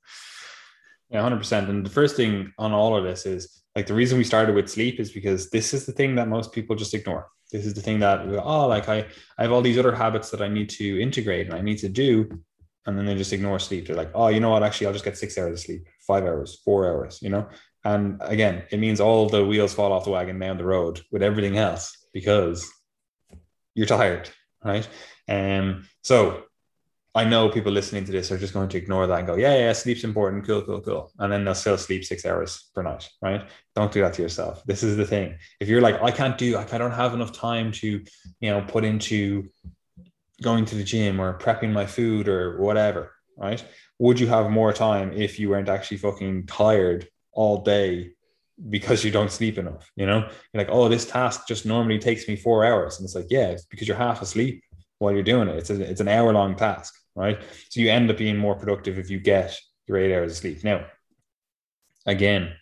Yeah, 100%. And the first thing on all of this is like the reason we started with sleep is because this is the thing that most people just ignore. This is the thing that, oh, like I, I have all these other habits that I need to integrate and I need to do. And then they just ignore sleep. They're like, oh, you know what? Actually, I'll just get six hours of sleep, five hours, four hours, you know? And again, it means all the wheels fall off the wagon down the road with everything else because you're tired, right? Um, so I know people listening to this are just going to ignore that and go, yeah, yeah, sleep's important, cool, cool, cool. And then they'll still sleep six hours per night, right? Don't do that to yourself. This is the thing. If you're like, I can't do, I don't have enough time to, you know, put into going to the gym or prepping my food or whatever, right? Would you have more time if you weren't actually fucking tired all day because you don't sleep enough. You know, you're like, oh, this task just normally takes me four hours. And it's like, yeah, it's because you're half asleep while you're doing it. It's, a, it's an hour long task, right? So you end up being more productive if you get your eight hours of sleep. Now, again,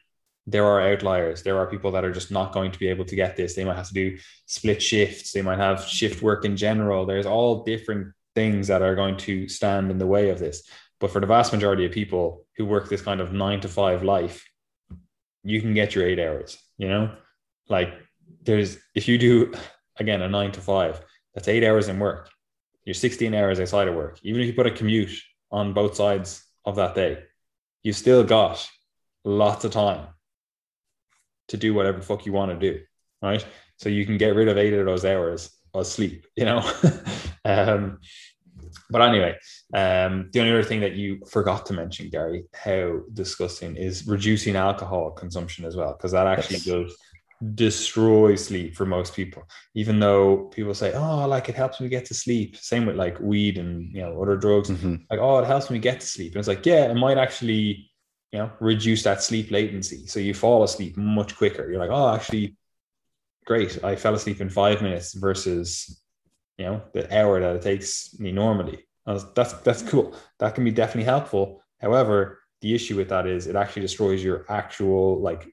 there are outliers. There are people that are just not going to be able to get this. They might have to do split shifts. They might have shift work in general. There's all different things that are going to stand in the way of this. But for the vast majority of people who work this kind of nine to five life, you can get your eight hours, you know? Like there's if you do again a nine to five, that's eight hours in work. You're 16 hours outside of work. Even if you put a commute on both sides of that day, you've still got lots of time to do whatever fuck you want to do. Right. So you can get rid of eight of those hours of sleep, you know. *laughs* um, but anyway, um, the only other thing that you forgot to mention, Gary, how disgusting is reducing alcohol consumption as well, because that actually does destroy sleep for most people. Even though people say, "Oh, like it helps me get to sleep," same with like weed and you know other drugs. Mm-hmm. Like, "Oh, it helps me get to sleep," and it's like, yeah, it might actually you know reduce that sleep latency, so you fall asleep much quicker. You're like, "Oh, actually." Great. I fell asleep in five minutes versus you know the hour that it takes me normally that's that's mm-hmm. cool. That can be definitely helpful. However the issue with that is it actually destroys your actual like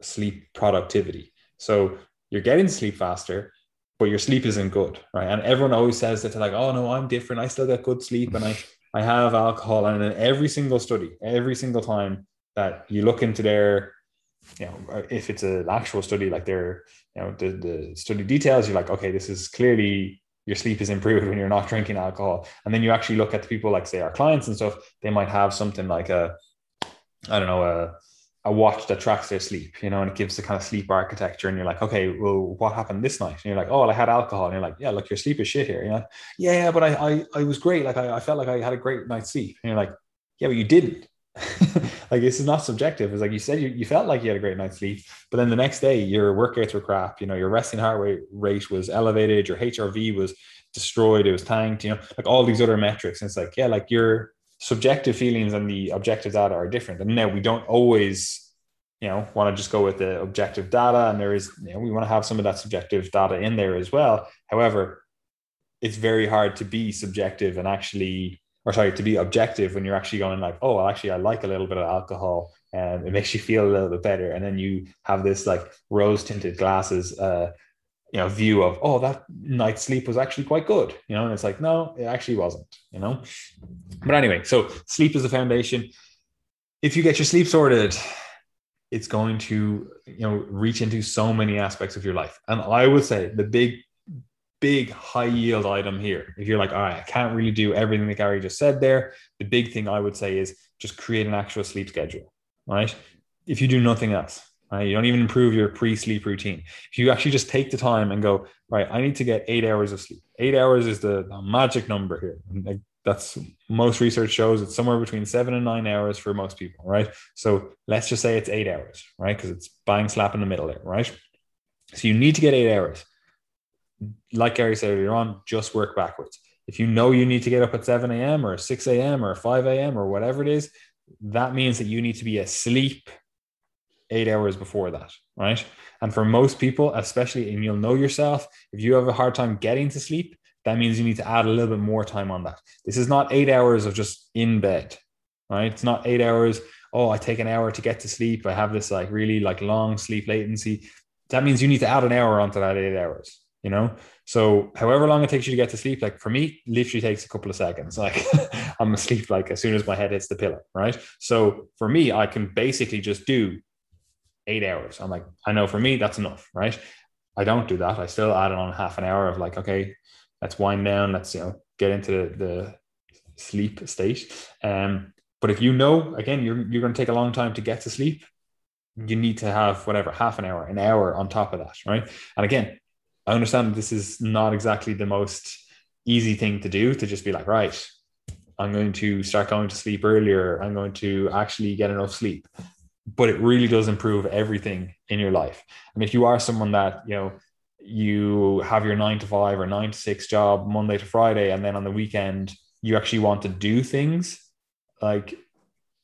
sleep productivity. So you're getting sleep faster but your sleep isn't good right? And everyone always says that they're like oh no i'm different. I still get good sleep and i i have alcohol. And in every single study every single time that you look into their you know if it's an actual study like their you know the, the study details you're like okay this is clearly your sleep is improved when you're not drinking alcohol. And then you actually look at the people like say our clients and stuff, they might have something like a, I don't know, a, a watch that tracks their sleep, you know, and it gives the kind of sleep architecture. And you're like, okay, well, what happened this night? And you're like, oh, well, I had alcohol. And you're like, yeah, look, your sleep is shit here. You know, yeah, but I, I, I was great. Like I, I felt like I had a great night's sleep. And you're like, yeah, but you didn't. *laughs* like this is not subjective. It's like you said, you, you felt like you had a great night's sleep, but then the next day your workouts were crap. You know, your resting heart rate rate was elevated, your HRV was destroyed, it was tanked. You know, like all these other metrics. And it's like, yeah, like your subjective feelings and the objective data are different. And now we don't always, you know, want to just go with the objective data, and there is, you know, we want to have some of that subjective data in there as well. However, it's very hard to be subjective and actually or sorry, to be objective when you're actually going like, oh, well, actually, I like a little bit of alcohol and it makes you feel a little bit better. And then you have this like rose tinted glasses, uh, you know view of oh that night's sleep was actually quite good you know and it's like no it actually wasn't you know? But anyway so sleep is the foundation. If you get your sleep sorted it's going to you know reach into so many aspects of your life. And i would say the big big high yield item here if you're like all right i can't really do everything that gary just said there the big thing i would say is just create an actual sleep schedule right if you do nothing else Right? You don't even improve your pre-sleep routine. If you actually just take the time and go, right, I need to get eight hours of sleep. Eight hours is the, the magic number here. That's most research shows it's somewhere between seven and nine hours for most people, right? So let's just say it's eight hours, right? Because it's bang slap in the middle there, right? So you need to get eight hours. Like Gary said earlier on, just work backwards. If you know you need to get up at 7 a.m. or 6 a.m. or 5 a.m. or whatever it is, that means that you need to be asleep eight hours before that, right? And for most people, especially, and you'll know yourself, if you have a hard time getting to sleep, that means you need to add a little bit more time on that. This is not eight hours of just in bed, right? It's not eight hours. Oh, I take an hour to get to sleep. I have this like really like long sleep latency. That means you need to add an hour onto that eight hours, you know? So however long it takes you to get to sleep, like for me, literally takes a couple of seconds. *laughs* Like I'm asleep like as soon as my head hits the pillow, right? So for me, I can basically just do eight hours. I'm like, I know for me, that's enough, right? I don't do that. I still add on half an hour of like, okay, let's wind down, let's, you know, get into the, the sleep state. Um, but if you know, again, you're, you're going to take a long time to get to sleep, you need to have whatever, half an hour, an hour on top of that, right? And again, I understand this is not exactly the most easy thing to do to just be like, right, I'm going to start going to sleep earlier. I'm going to actually get enough sleep but it really does improve everything in your life. I mean, if you are someone that, you know, you have your nine to five or nine to six job Monday to Friday, and then on the weekend, you actually want to do things like,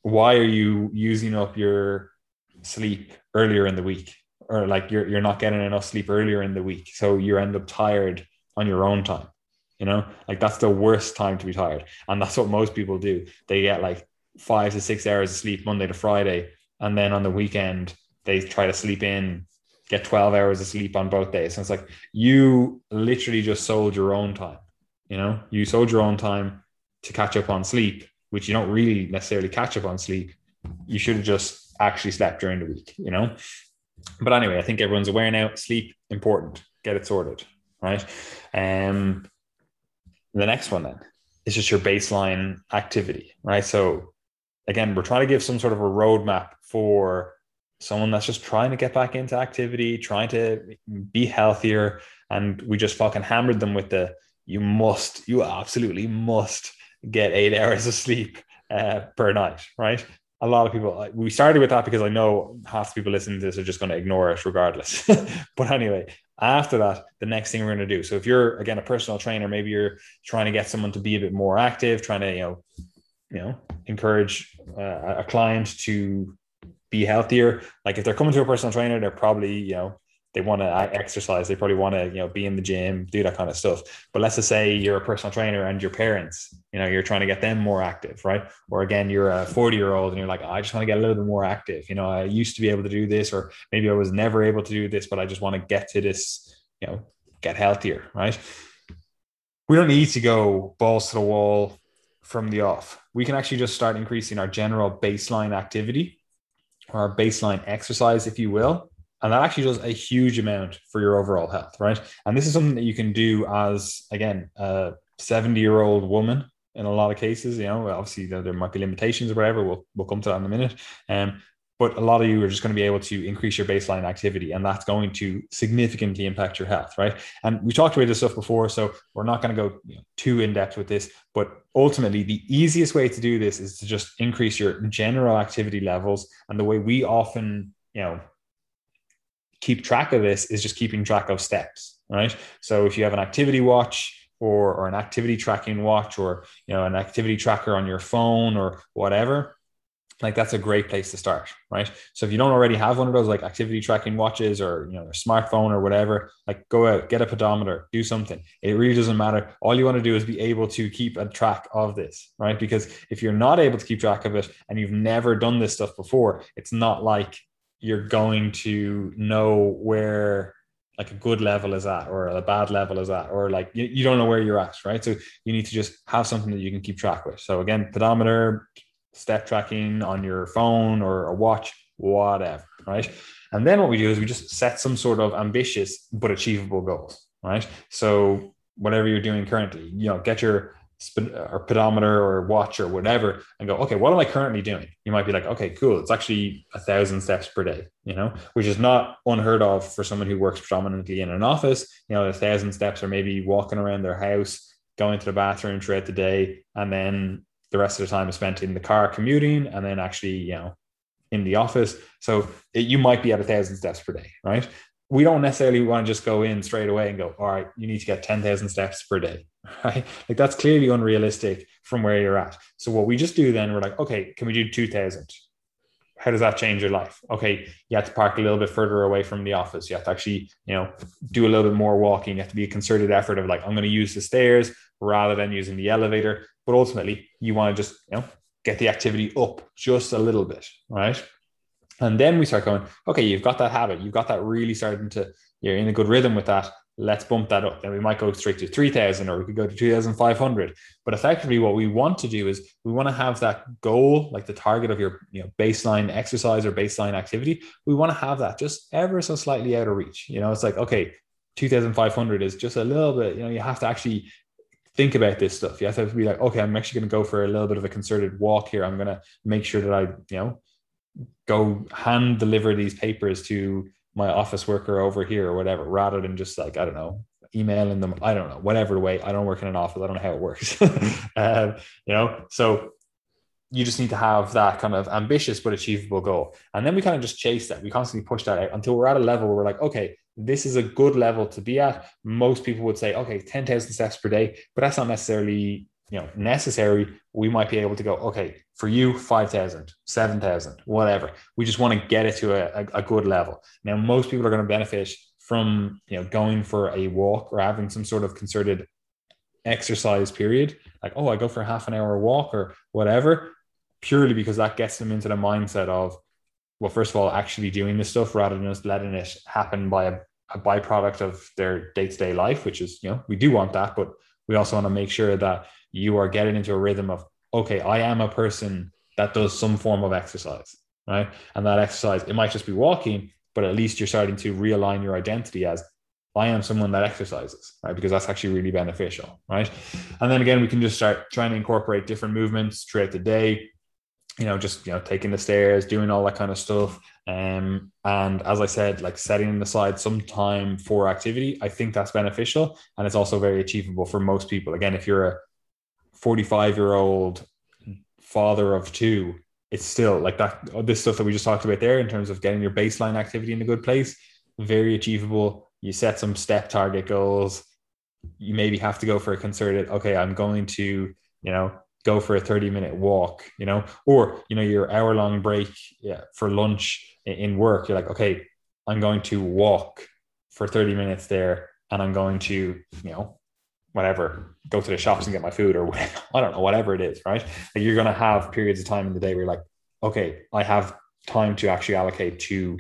why are you using up your sleep earlier in the week? Or like you're, you're not getting enough sleep earlier in the week. So you end up tired on your own time. You know, like that's the worst time to be tired. And that's what most people do. They get like five to six hours of sleep Monday to Friday and then on the weekend they try to sleep in get 12 hours of sleep on both days and it's like you literally just sold your own time you know you sold your own time to catch up on sleep which you don't really necessarily catch up on sleep you should have just actually slept during the week you know but anyway i think everyone's aware now sleep important get it sorted right um the next one then is just your baseline activity right so again, we're trying to give some sort of a roadmap for someone that's just trying to get back into activity, trying to be healthier. And we just fucking hammered them with the you must, you absolutely must get eight *laughs* hours of sleep uh, per night, right? A lot of people, we started with that because I know half the people listening to this are just going to ignore it regardless. *laughs* but anyway, after that, the next thing we're going to do. So if you're, again, a personal trainer, maybe you're trying to get someone to be a bit more active, trying to, you know, you know encourage uh, a client to be healthier like if they're coming to a personal trainer they're probably you know they want to uh, exercise they probably want to you know be in the gym do that kind of stuff but let's just say you're a personal trainer and your parents you know you're trying to get them more active right or again you're a 40 year old and you're like oh, i just want to get a little bit more active you know i used to be able to do this or maybe i was never able to do this but i just want to get to this you know get healthier right we don't need to go balls to the wall from the off. We can actually just start increasing our general baseline activity or our baseline exercise, if you will. And that actually does a huge amount for your overall health, right? And this is something that you can do as, again, a 70 year old woman in a lot of cases. You know, obviously there, there, might be limitations or whatever. We'll, we'll come to that in a minute. Um, but a lot of you are just going to be able to increase your baseline activity and that's going to significantly impact your health right and we talked about this stuff before so we're not going to go you know, too in depth with this but ultimately the easiest way to do this is to just increase your general activity levels and the way we often you know keep track of this is just keeping track of steps right? So if you have an activity watch or, or an activity tracking watch or you know an activity tracker on your phone or whatever like that's a great place to start right? So if you don't already have one of those like activity tracking watches or you know a smartphone or whatever like go out get a pedometer do something. It really doesn't matter. All you want to do is be able to keep a track of this right? Because if you're not able to keep track of it and you've never done this stuff before it's not like you're going to know where like a good level is at or a bad level is at or like you, you don't know where you're at right? So you need to just have something that you can keep track with. So again pedometer step tracking on your phone or a watch whatever right? And then what we do is we just set some sort of ambitious but achievable goals right? So whatever you're doing currently you know get your or pedometer or watch or whatever and go okay what am i currently doing? You might be like okay cool it's actually a thousand steps per day you know which is not unheard of for someone who works predominantly in an office you know a thousand steps or maybe walking around their house going to the bathroom throughout the day and then the rest of the time is spent in the car commuting and then actually you know in the office. So it, you might be at a thousand steps per day right? We don't necessarily want to just go in straight away and go, all right, you need to get 10,000 steps per day, *laughs* right? Like that's clearly unrealistic from where you're at. So what we just do then, we're like, okay, can we do 2,000? How does that change your life? Okay, you have to park a little bit further away from the office. You have to actually, you know, do a little bit more walking. You have to be a concerted effort of like, I'm going to use the stairs rather than using the elevator. But ultimately, you want to just, you know, get the activity up just a little bit, right? And then we start going, okay, you've got that habit, you've got that really starting to, you're in a good rhythm with that. Let's bump that up. Then we might go straight to 3000 or we could go to 2500. But effectively, what we want to do is we want to have that goal, like the target of your you know, baseline exercise or baseline activity. We want to have that just ever so slightly out of reach. You know, it's like, okay, 2500 is just a little bit, you know, you have to actually think about this stuff. You have to be like, okay, I'm actually going to go for a little bit of a concerted walk here. I'm going to make sure that I, you know, go hand deliver these papers to my office worker over here or whatever, rather than just like, I don't know, emailing them. I don't know, whatever way. I don't work in an office. I don't know how it works. *laughs* um, you know, so you just need to have that kind of ambitious but achievable goal. And then we kind of just chase that. We constantly push that out until we're at a level where we're like, okay, this is a good level to be at. Most people would say, okay, 10,000 steps per day, but that's not necessarily you know necessary we might be able to go okay for you 5000 7000 whatever. We just want to get it to a, a, good level. Now most people are going to benefit from you know going for a walk or having some sort of concerted exercise period. Like oh i go for half an hour walk or whatever purely because that gets them into the mindset of well first of all actually doing this stuff rather than just letting it happen by a, a byproduct of their day-to-day life which is you know we do want that but we also want to make sure that you are getting into a rhythm of, okay, I am a person that does some form of exercise, right? And that exercise, it might just be walking, but at least you're starting to realign your identity as I am someone that exercises, right? Because that's actually really beneficial, right? And then again, we can just start trying to incorporate different movements throughout the day, you know, just you know, taking the stairs, doing all that kind of stuff. Um, and as I said, like setting aside some time for activity, I think that's beneficial. And it's also very achievable for most people. Again, if you're a 45 year old father of two, it's still like that. This stuff that we just talked about there in terms of getting your baseline activity in a good place, very achievable. You set some step target goals. You maybe have to go for a concerted, okay, I'm going to, you know, go for a 30 minute walk, you know, or, you know, your hour long break yeah, for lunch in work. You're like, okay, I'm going to walk for 30 minutes there and I'm going to, you know, whatever, go to the shops and get my food or whatever, *laughs* I don't know, whatever it is, right? Like you're going to have periods of time in the day where you're like, okay, I have time to actually allocate to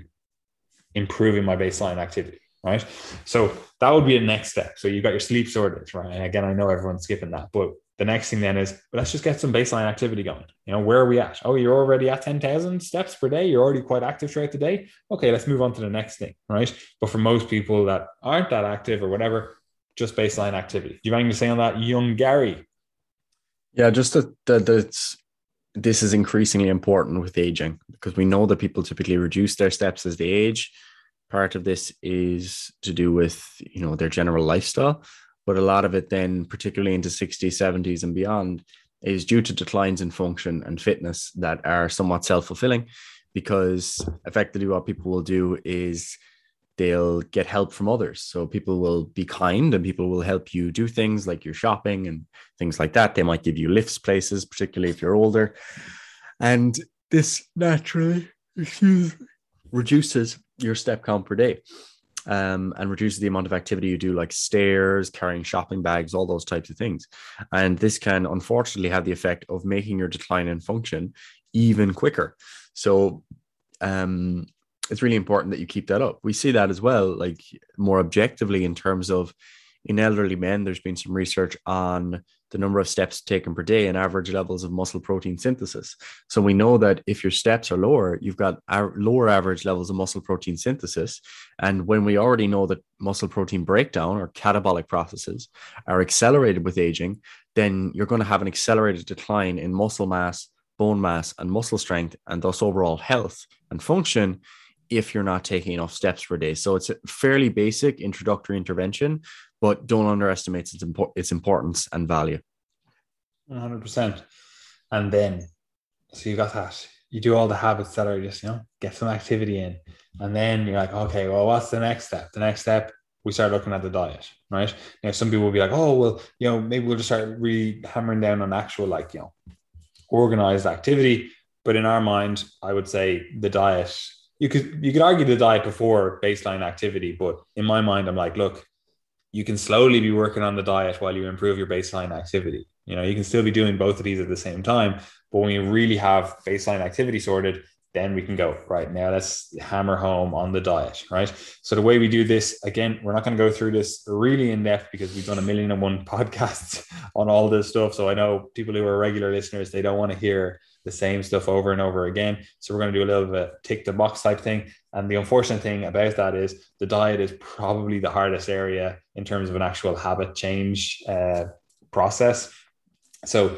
improving my baseline activity, right? So that would be a next step. So you got your sleep sorted, right? And again, I know everyone's skipping that, but the next thing then is let's just get some baseline activity going. You know, where are we at? Oh, you're already at 10,000 steps per day. You're already quite active throughout the day. Okay, let's move on to the next thing, right? But for most people that aren't that active or whatever, just baseline activity. Do you mind to saying on that, young Gary? Yeah, just that, that that's this is increasingly important with aging because we know that people typically reduce their steps as they age. Part of this is to do with you know their general lifestyle, but a lot of it then, particularly into 60s, 70s, and beyond, is due to declines in function and fitness that are somewhat self-fulfilling because effectively what people will do is they'll get help from others. So people will be kind and people will help you do things like your shopping and things like that. They might give you lifts places, particularly if you're older. And this naturally excuse, reduces your step count per day um, and reduces the amount of activity you do, like stairs, carrying shopping bags, all those types of things. And this can unfortunately have the effect of making your decline in function even quicker. So, um, it's really important that you keep that up. We see that as well, like more objectively in terms of in elderly men, there's been some research on the number of steps taken per day and average levels of muscle protein synthesis. So we know that if your steps are lower, you've got lower average levels of muscle protein synthesis. And when we already know that muscle protein breakdown or catabolic processes are accelerated with aging, then you're going to have an accelerated decline in muscle mass, bone mass, and muscle strength, and thus overall health and function if you're not taking enough steps per day. So it's a fairly basic introductory intervention, but don't underestimate its, its importance and value. 100%. And then, so you got that. You do all the habits that are just, you know, get some activity in. And then you're like, okay, well, what's the next step? The next step, we start looking at the diet, right? Now, some people will be like, oh, well, you know, maybe we'll just start really hammering down on actual, like, you know, organized activity. But in our mind, I would say the diet, you could you could argue the diet before baseline activity, but in my mind, I'm like, look, you can slowly be working on the diet while you improve your baseline activity. You know, you can still be doing both of these at the same time, but when you really have baseline activity sorted, then we can go right now. Let's hammer home on the diet, right? So the way we do this, again, we're not going to go through this really in depth because we've done a million and one *laughs* podcasts on all this stuff. So I know people who are regular listeners, they don't want to hear the same stuff over and over again. So we're going to do a little bit tick the box type thing. And the unfortunate thing about that is the diet is probably the hardest area in terms of an actual habit change uh, process. So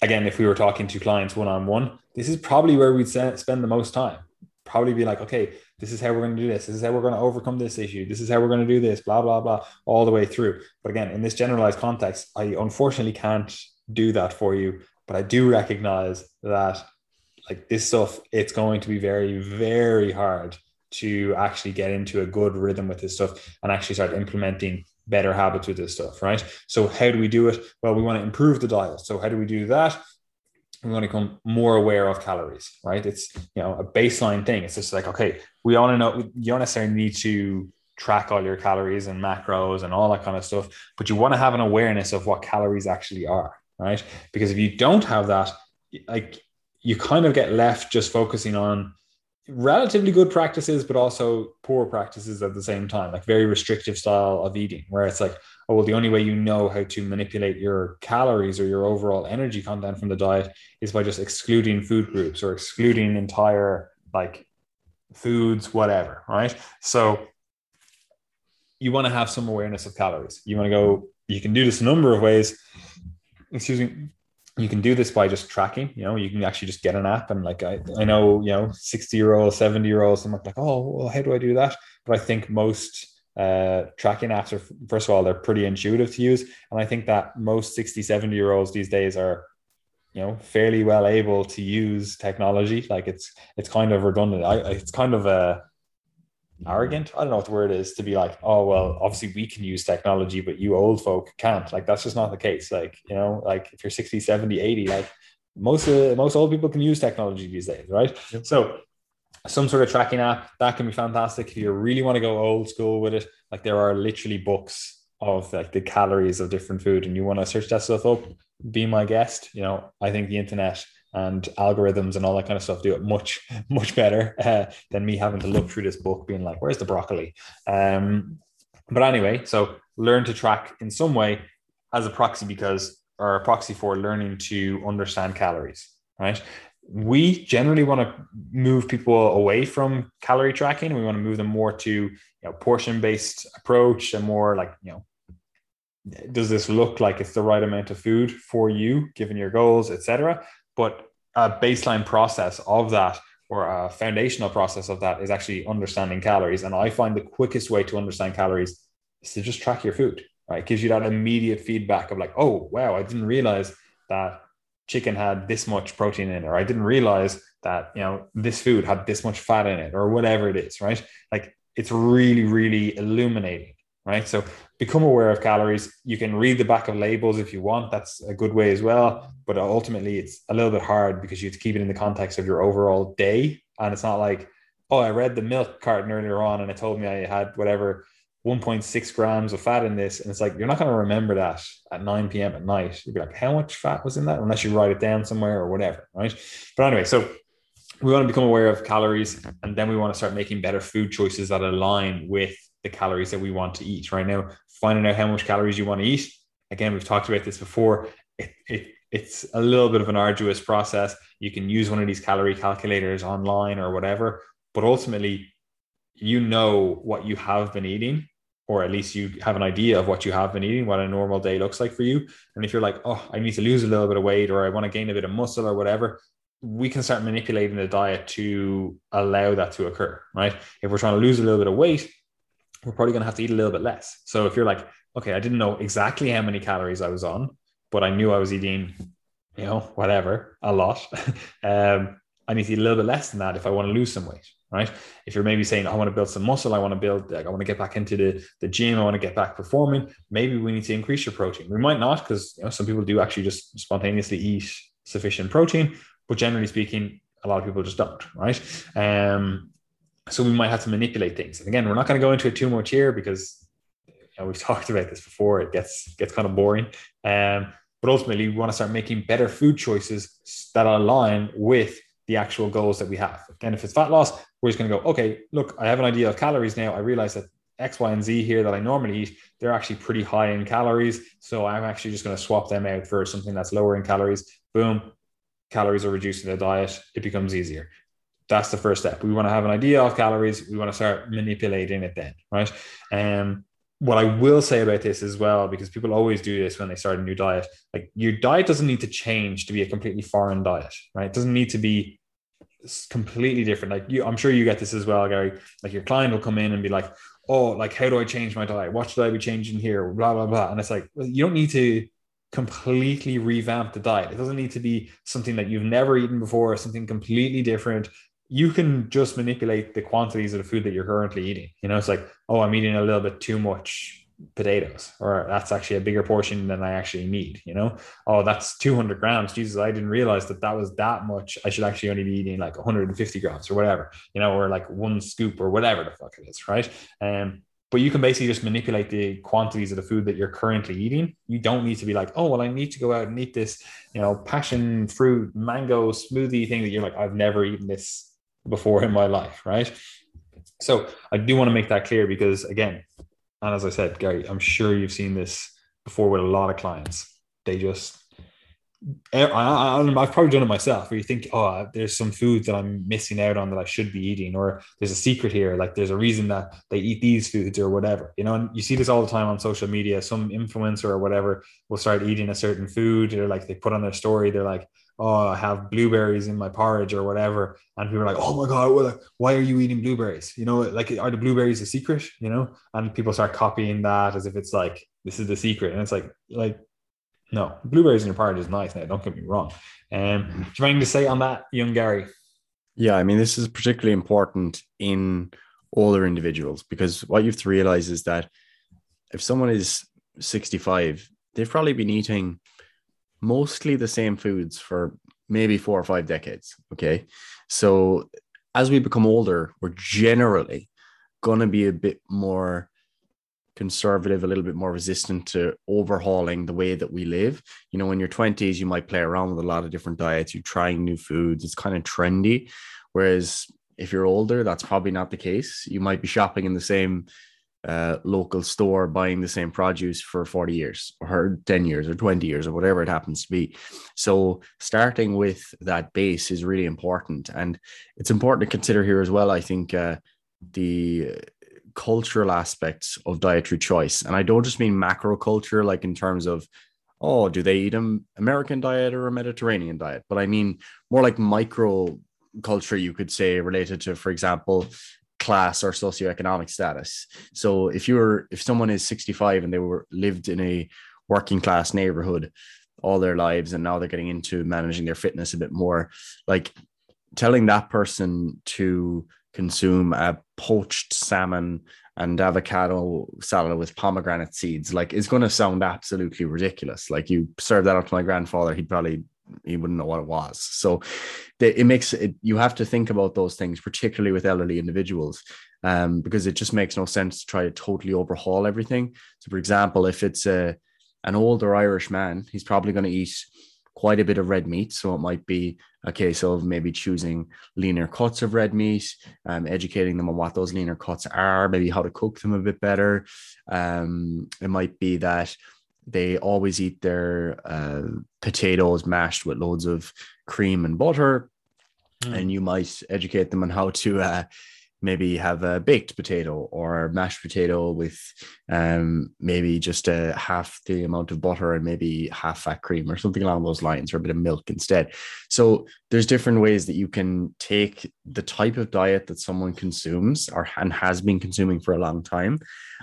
again, if we were talking to clients one on one, this is probably where we'd spend the most time. Probably be like, okay, this is how we're going to do this. This is how we're going to overcome this issue. This is how we're going to do this, blah, blah, blah, all the way through. But again, in this generalized context, I unfortunately can't do that for you but I do recognize that like this stuff, it's going to be very, very hard to actually get into a good rhythm with this stuff and actually start implementing better habits with this stuff, right? So how do we do it? Well, we want to improve the diet. So how do we do that? We want to become more aware of calories, right? It's you know a baseline thing. It's just like okay, we want to know. You don't necessarily need to track all your calories and macros and all that kind of stuff, but you want to have an awareness of what calories actually are, right? Because if you don't have that, like you kind of get left just focusing on relatively good practices, but also poor practices at the same time, like very restrictive style of eating, where it's like, oh, well, the only way you know how to manipulate your calories or your overall energy content from the diet is by just excluding food groups or excluding entire like foods, whatever, right? So you want to have some awareness of calories. You want to go, you can do this a number of ways excuse me you can do this by just tracking you know you can actually just get an app and like i, I know you know 60 year olds 70 year olds i'm like oh well how do i do that? But i think most uh, tracking apps are first of all they're pretty intuitive to use. And i think that most 60 70 year olds these days are you know fairly well able to use technology. Like it's it's kind of redundant. I, it's kind of a arrogant. I don't know what the word is to be like, oh well, obviously we can use technology, but you old folk can't. Like that's just not the case. Like, you know, like if you're 60, 70, 80, like most of most old people can use technology these days, right? Yep. So some sort of tracking app that can be fantastic if you really want to go old school with it. Like there are literally books of like the calories of different food and you want to search that stuff up, be my guest. You know, I think the internet and algorithms and all that kind of stuff do it much *laughs* much better uh, than me having to look through this book being like where's the broccoli? Um, but anyway so learn to track in some way as a proxy because or a proxy for learning to understand calories right? We generally want to move people away from calorie tracking. We want to move them more to you know portion based approach and more like you know does this look like it's the right amount of food for you given your goals etc but a baseline process of that or a foundational process of that is actually understanding calories. And I find the quickest way to understand calories is to just track your food, right? It gives you that immediate feedback of like, oh, wow, I didn't realize that chicken had this much protein in it, or I didn't realize that, you know, this food had this much fat in it, or whatever it is, right? Like it's really, really illuminating right? So become aware of calories. You can read the back of labels if you want. That's a good way as well. But ultimately, it's a little bit hard because you have to keep it in the context of your overall day. And it's not like, oh, I read the milk carton earlier on and it told me I had whatever 1.6 grams of fat in this. And it's like, you're not going to remember that at 9 p.m. at night. You'd be like, how much fat was in that? Unless you write it down somewhere or whatever, right? But anyway, so we want to become aware of calories and then we want to start making better food choices that align with the calories that we want to eat right now finding out how much calories you want to eat again we've talked about this before it, it, it's a little bit of an arduous process you can use one of these calorie calculators online or whatever but ultimately you know what you have been eating or at least you have an idea of what you have been eating, what a normal day looks like for you. And if you're like, oh, I need to lose a little bit of weight or I want to gain a bit of muscle or whatever, we can start manipulating the diet to allow that to occur, right? If we're trying to lose a little bit of weight, we're probably going to have to eat a little bit less. So if you're like, okay, I didn't know exactly how many calories I was on, but I knew I was eating, you know, whatever, a lot. *laughs* um, I need to eat a little bit less than that if I want to lose some weight, right? If you're maybe saying, I want to build some muscle, I want to build, like, I want to get back into the, the gym, I want to get back performing, maybe we need to increase your protein. We might not, because you know, some people do actually just spontaneously eat sufficient protein, but generally speaking, a lot of people just don't, right? Um, so we might have to manipulate things. And again, we're not going to go into it too much here because you know, we've *laughs* talked about this before. It gets gets kind of boring. Um, but ultimately, we want to start making better food choices that align with the actual goals that we have. Again, if it's fat loss, we're just going to go, okay, look, I have an idea of calories now. I realize that X, Y, and Z here that I normally eat, they're actually pretty high in calories. So I'm actually just going to swap them out for something that's lower in calories. Boom, calories are reduced in the diet. It becomes easier. That's the first step. We want to have an idea of calories. We want to start manipulating it then, right? Um, what I will say about this as well, because people always do this when they start a new diet, like your diet doesn't need to change to be a completely foreign diet, right? It doesn't need to be completely different. Like you, I'm sure you get this as well, Gary. Like your client will come in and be like, "Oh, like how do I change my diet? What should I be changing here?" Blah blah blah. And it's like well, you don't need to completely revamp the diet. It doesn't need to be something that you've never eaten before, or something completely different you can just manipulate the quantities of the food that you're currently eating. You know, it's like, oh, I'm eating a little bit too much potatoes, or that's actually a bigger portion than I actually need. You know, oh, that's 200 grams. Jesus, I didn't realize that that was that much. I should actually only be eating like 150 grams or whatever, you know, or like one scoop or whatever the fuck it is, right? Um, but you can basically just manipulate the quantities of the food that you're currently eating. You don't need to be like, oh, well, I need to go out and eat this, you know, passion fruit mango smoothie thing that you're like, I've never eaten this before in my life, right? So I do want to make that clear because again, and as I said, Gary, I'm sure you've seen this before with a lot of clients. They just I, have probably done it myself where you think, oh, there's some food that I'm missing out on that I should be eating, or there's a secret here, like there's a reason that they eat these foods or whatever, you know. And you see this all the time on social media. Some influencer or whatever will start eating a certain food, or like they put on their story, they're like, oh, I have blueberries in my porridge or whatever. And people are like, oh my God, why are you eating blueberries? You know, like, are the blueberries a secret? You know, and people start copying that as if it's like, this is the secret. And it's like, like, no, blueberries in your porridge is nice now. Don't get me wrong. Um, do you mind to say on that, young Gary? Yeah, I mean, this is particularly important in older individuals because what you have to realize is that if someone is 65, they've probably been eating mostly the same foods for maybe four or five decades. Okay. So as we become older, we're generally going to be a bit more conservative, a little bit more resistant to overhauling the way that we live. You know, in your 20s, you might play around with a lot of different diets, you're trying new foods, it's kind of trendy. Whereas if you're older, that's probably not the case. You might be shopping in the same uh, local store buying the same produce for 40 years or 10 years or 20 years or whatever it happens to be. So, starting with that base is really important. And it's important to consider here as well, I think, uh, the cultural aspects of dietary choice. And I don't just mean macro culture, like in terms of, oh, do they eat an American diet or a Mediterranean diet? But I mean more like micro culture, you could say, related to, for example, class or socioeconomic status. So if you're if someone is 65 and they were lived in a working class neighborhood all their lives and now they're getting into managing their fitness a bit more, like telling that person to consume a poached salmon and avocado salad with pomegranate seeds like is going to sound absolutely ridiculous like you serve that up to my grandfather he'd probably he wouldn't know what it was. So it makes it, you have to think about those things, particularly with elderly individuals, um, because it just makes no sense to try to totally overhaul everything. So, for example, if it's a an older Irish man, he's probably going to eat quite a bit of red meat. So it might be a case of maybe choosing leaner cuts of red meat, um, educating them on what those leaner cuts are, maybe how to cook them a bit better. Um, it might be that they always eat their uh, potatoes mashed with loads of cream and butter. Mm. And you might educate them on how to uh, maybe have a baked potato or mashed potato with um, maybe just a half the amount of butter and maybe half fat cream or something along those lines or a bit of milk instead. So there's different ways that you can take the type of diet that someone consumes or and has been consuming for a long time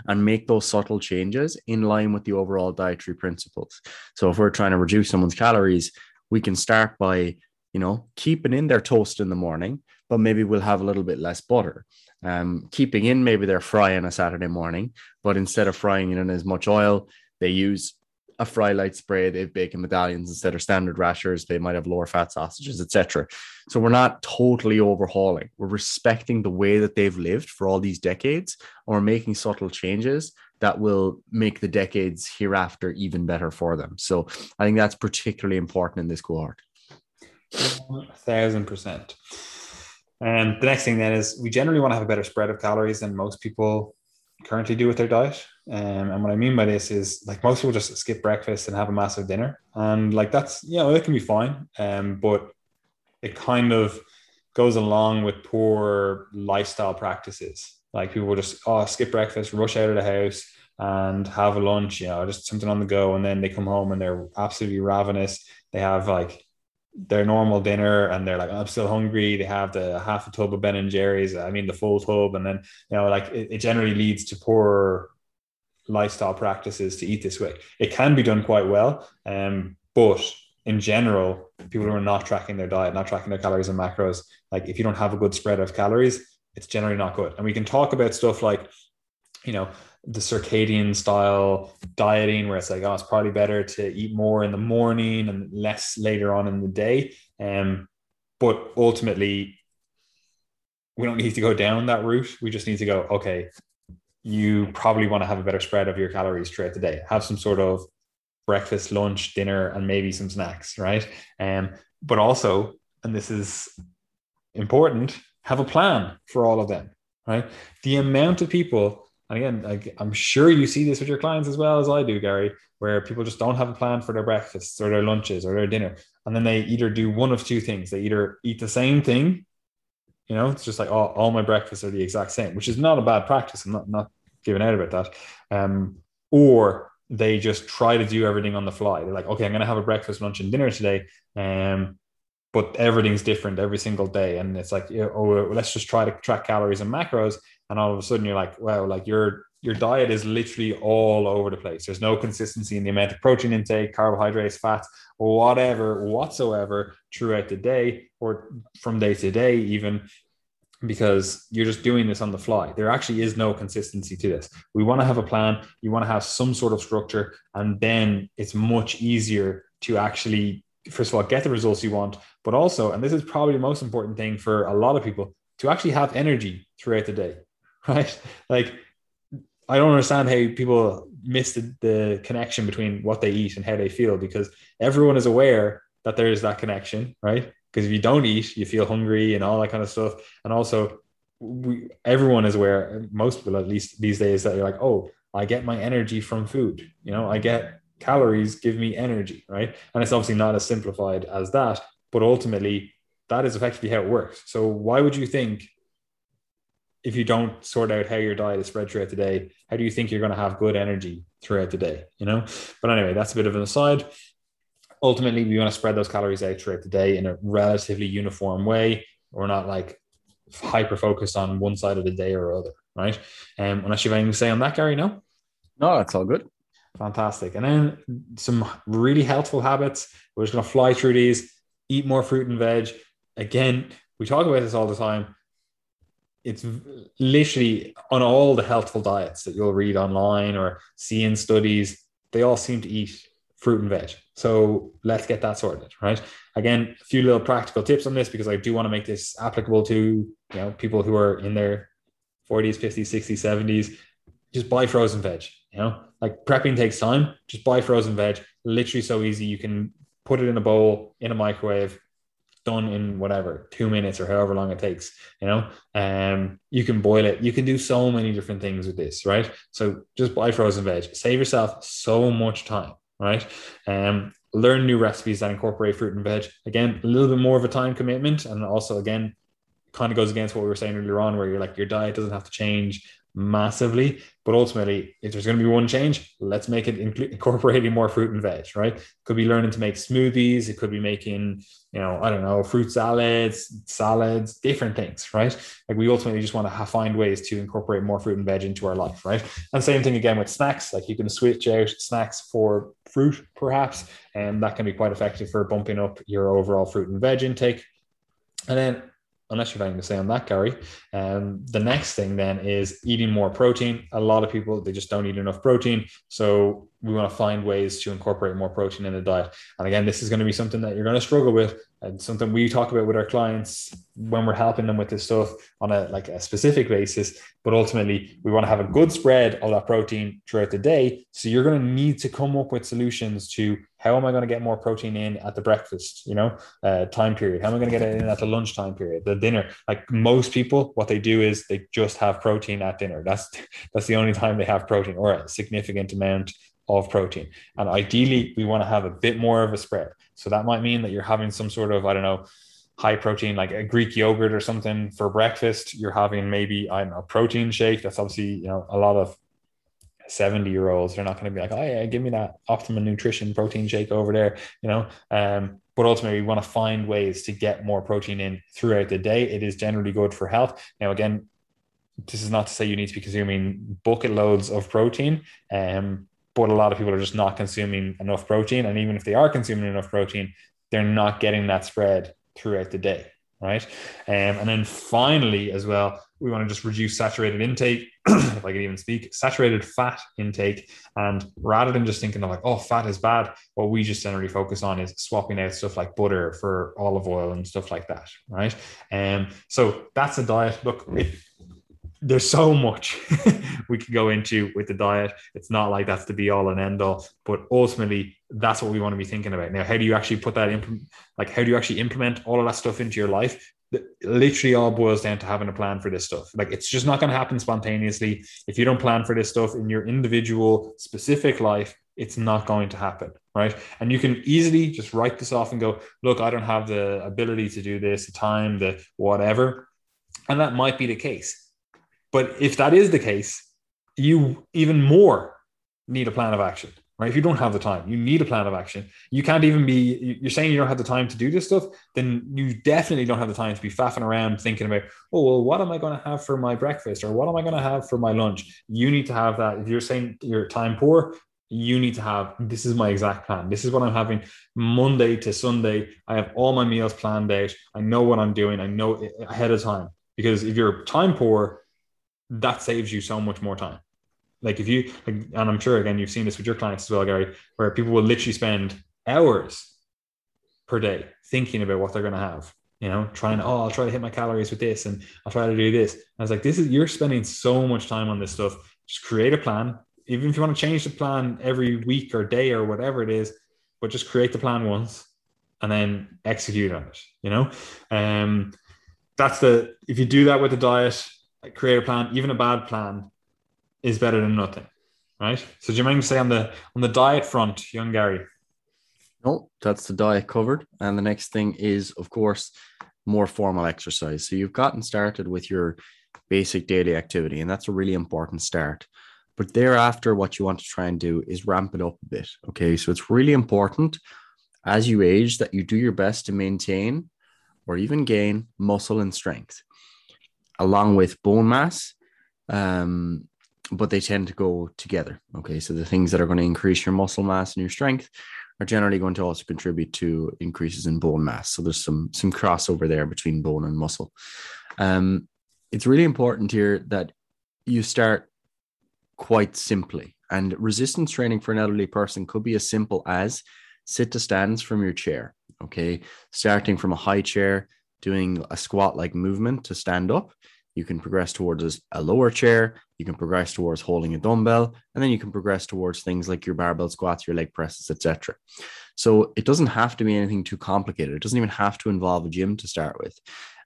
and make those subtle changes in line with the overall dietary principles. So if we're trying to reduce someone's calories we can start by you know keeping in their toast in the morning but maybe we'll have a little bit less butter. Um, keeping in maybe they're frying a Saturday morning, but instead of frying it in as much oil, they use a Frylight spray. They have bacon medallions instead of standard rashers. They might have lower fat sausages, etc. So we're not totally overhauling. We're respecting the way that they've lived for all these decades, or making subtle changes that will make the decades hereafter even better for them. So I think that's particularly important in this cohort. A thousand percent. And the next thing then is we generally want to have a better spread of calories than most people currently do with their diet. Um, and what I mean by this is like most people just skip breakfast and have a massive dinner. And like that's, you know, it can be fine. Um, but it kind of goes along with poor lifestyle practices. Like people will just, oh, skip breakfast, rush out of the house and have a lunch, you know, just something on the go. And then they come home and they're absolutely ravenous. They have like their normal dinner and they're like, I'm still hungry. They have the half a tub of Ben and Jerry's, I mean, the full tub. And then, you know, like it, it generally leads to poor lifestyle practices to eat this way. It can be done quite well. Um, but in general, people who are not tracking their diet, not tracking their calories and macros, like if you don't have a good spread of calories, it's generally not good. And we can talk about stuff like, you know, the circadian style dieting where it's like oh it's probably better to eat more in the morning and less later on in the day. Um but ultimately we don't need to go down that route. We just need to go okay you probably want to have a better spread of your calories throughout the day. Have some sort of breakfast lunch dinner and maybe some snacks right? Um but also and this is important have a plan for all of them right? The amount of people and again, like, I'm sure you see this with your clients as well as I do, Gary, where people just don't have a plan for their breakfasts or their lunches or their dinner. And then they either do one of two things. They either eat the same thing, you know, it's just like, oh, all my breakfasts are the exact same, which is not a bad practice. I'm not, not giving out about that. Um, or they just try to do everything on the fly. They're like, okay, I'm going to have a breakfast, lunch, and dinner today. Um, but everything's different every single day. And it's like, oh, let's just try to track calories and macros and all of a sudden you're like wow like your your diet is literally all over the place there's no consistency in the amount of protein intake carbohydrates fats whatever whatsoever throughout the day or from day to day even because you're just doing this on the fly. There actually is no consistency to this. We want to have a plan, you want to have some sort of structure, and then it's much easier to actually, first of all, get the results you want, but also, and this is probably the most important thing for a lot of people, to actually have energy throughout the day. *laughs* right? Like, I don't understand how people miss the, the connection between what they eat and how they feel because everyone is aware that there is that connection, right? Because if you don't eat, you feel hungry and all that kind of stuff. And also, we, everyone is aware, most people at least these days, that you're like, oh, I get my energy from food. You know, I get calories give me energy, right? And it's obviously not as simplified as that, but ultimately, that is effectively how it works. So, why would you think if you don't sort out how your diet is spread throughout the day, how do you think you're going to have good energy throughout the day? You know, but anyway, that's a bit of an aside. Ultimately, we want to spread those calories out throughout the day in a relatively uniform way. We're not like hyper focused on one side of the day or other, right? Um, unless you have anything to say on that, Gary, no? No, that's all good. Fantastic. And then some really helpful habits. We're just going to fly through these, eat more fruit and veg. Again, we talk about this all the time it's literally on all the healthful diets that you'll read online or see in studies, they all seem to eat fruit and veg. So let's get that sorted, right? Again, a few little practical tips on this because I do want to make this applicable to you know people who are in their 40s, 50s, 60s, 70s. Just buy frozen veg. You know, like prepping takes time. Just buy frozen veg. Literally so easy. You can put it in a bowl in a microwave, done in whatever two minutes or however long it takes. You know, um, you can boil it. You can do so many different things with this, right? So just buy frozen veg. Save yourself so much time, right? Um, learn new recipes that incorporate fruit and veg. Again, a little bit more of a time commitment, and also again, kind of goes against what we were saying earlier on, where you're like your diet doesn't have to change massively. But ultimately, if there's going to be one change, let's make it incorporating more fruit and veg, right? Could be learning to make smoothies. It could be making, you know, I don't know, fruit salads, salads, different things, right? Like we ultimately just want to have, find ways to incorporate more fruit and veg into our life, right? And same thing again with snacks. Like you can switch out snacks for fruit, perhaps, and that can be quite effective for bumping up your overall fruit and veg intake. And then unless you're anything to say on that, Gary. Um, the next thing then is eating more protein. A lot of people they just don't eat enough protein, so we want to find ways to incorporate more protein in the diet. And again, this is going to be something that you're going to struggle with, and something we talk about with our clients when we're helping them with this stuff on a like a specific basis. But ultimately, we want to have a good spread of that protein throughout the day. So you're going to need to come up with solutions to how am I going to get more protein in at the breakfast, you know, uh, time period? How am I going to get it in at the lunchtime period, the dinner? Like most people, what they do is they just have protein at dinner. That's *laughs* that's the only time they have protein or a significant amount of protein. And ideally, we want to have a bit more of a spread. So that might mean that you're having some sort of, I don't know, high protein, like a Greek yogurt or something for breakfast. You're having maybe, I don't know, protein shake. That's obviously, you know, a lot of 70 year olds they're not going to be like oh yeah give me that optimum nutrition protein shake over there you know? Um but ultimately we want to find ways to get more protein in throughout the day. It is generally good for health. Now again this is not to say you need to be consuming bucket loads of protein um but a lot of people are just not consuming enough protein and even if they are consuming enough protein they're not getting that spread throughout the day right um, and then finally as well we want to just reduce saturated intake, *clears throat* if I can even speak, saturated fat intake. And rather than just thinking of like, oh, fat is bad, what we just generally focus on is swapping out stuff like butter for olive oil and stuff like that. Right. And um, so that's a diet. Look, it, there's so much *laughs* we could go into with the diet. It's not like that's the be all and end all, but ultimately that's what we want to be thinking about. Now, how do you actually put that in? Like, how do you actually implement all of that stuff into your life? literally all boils down to having a plan for this stuff. Like it's just not going to happen spontaneously. If you don't plan for this stuff in your individual specific life, it's not going to happen. Right. And you can easily just write this off and go, look, I don't have the ability to do this, the time, the whatever. And that might be the case. But if that is the case, you even more need a plan of action right? If you don't have the time, you need a plan of action. You can't even be, you're saying you don't have the time to do this stuff, then you definitely don't have the time to be faffing around thinking about, oh, well, what am I going to have for my breakfast or what am I going to have for my lunch? You need to have that. If you're saying you're time poor, you need to have this is my exact plan. This is what I'm having Monday to Sunday. I have all my meals planned out. I know what I'm doing. I know ahead of time. Because if you're time poor, that saves you so much more time. Like if you, and I'm sure again you've seen this with your clients as well, Gary, where people will literally spend hours per day thinking about what they're going to have. You know, trying, to, oh, I'll try to hit my calories with this, and I'll try to do this. And I was like, this is you're spending so much time on this stuff. Just create a plan, even if you want to change the plan every week or day or whatever it is, but just create the plan once and then execute on it. You know, um, that's the if you do that with the diet, create a plan, even a bad plan, is better than nothing, right? So do you mind say on the on the diet front, young Gary? No, that's the diet covered, and the next thing is, of course, more formal exercise. So you've gotten started with your basic daily activity, and that's a really important start. But thereafter, what you want to try and do is ramp it up a bit. Okay, so it's really important as you age that you do your best to maintain or even gain muscle and strength, along with bone mass um, but they tend to go together. Okay. So the things that are going to increase your muscle mass and your strength are generally going to also contribute to increases in bone mass. So there's some some crossover there between bone and muscle. Um, it's really important here that you start quite simply. And resistance training for an elderly person could be as simple as sit to stands from your chair. Okay. Starting from a high chair, doing a squat like movement to stand up you can progress towards a lower chair, you can progress towards holding a dumbbell, and then you can progress towards things like your barbell squats, your leg presses, etc. So it doesn't have to be anything too complicated. It doesn't even have to involve a gym to start with.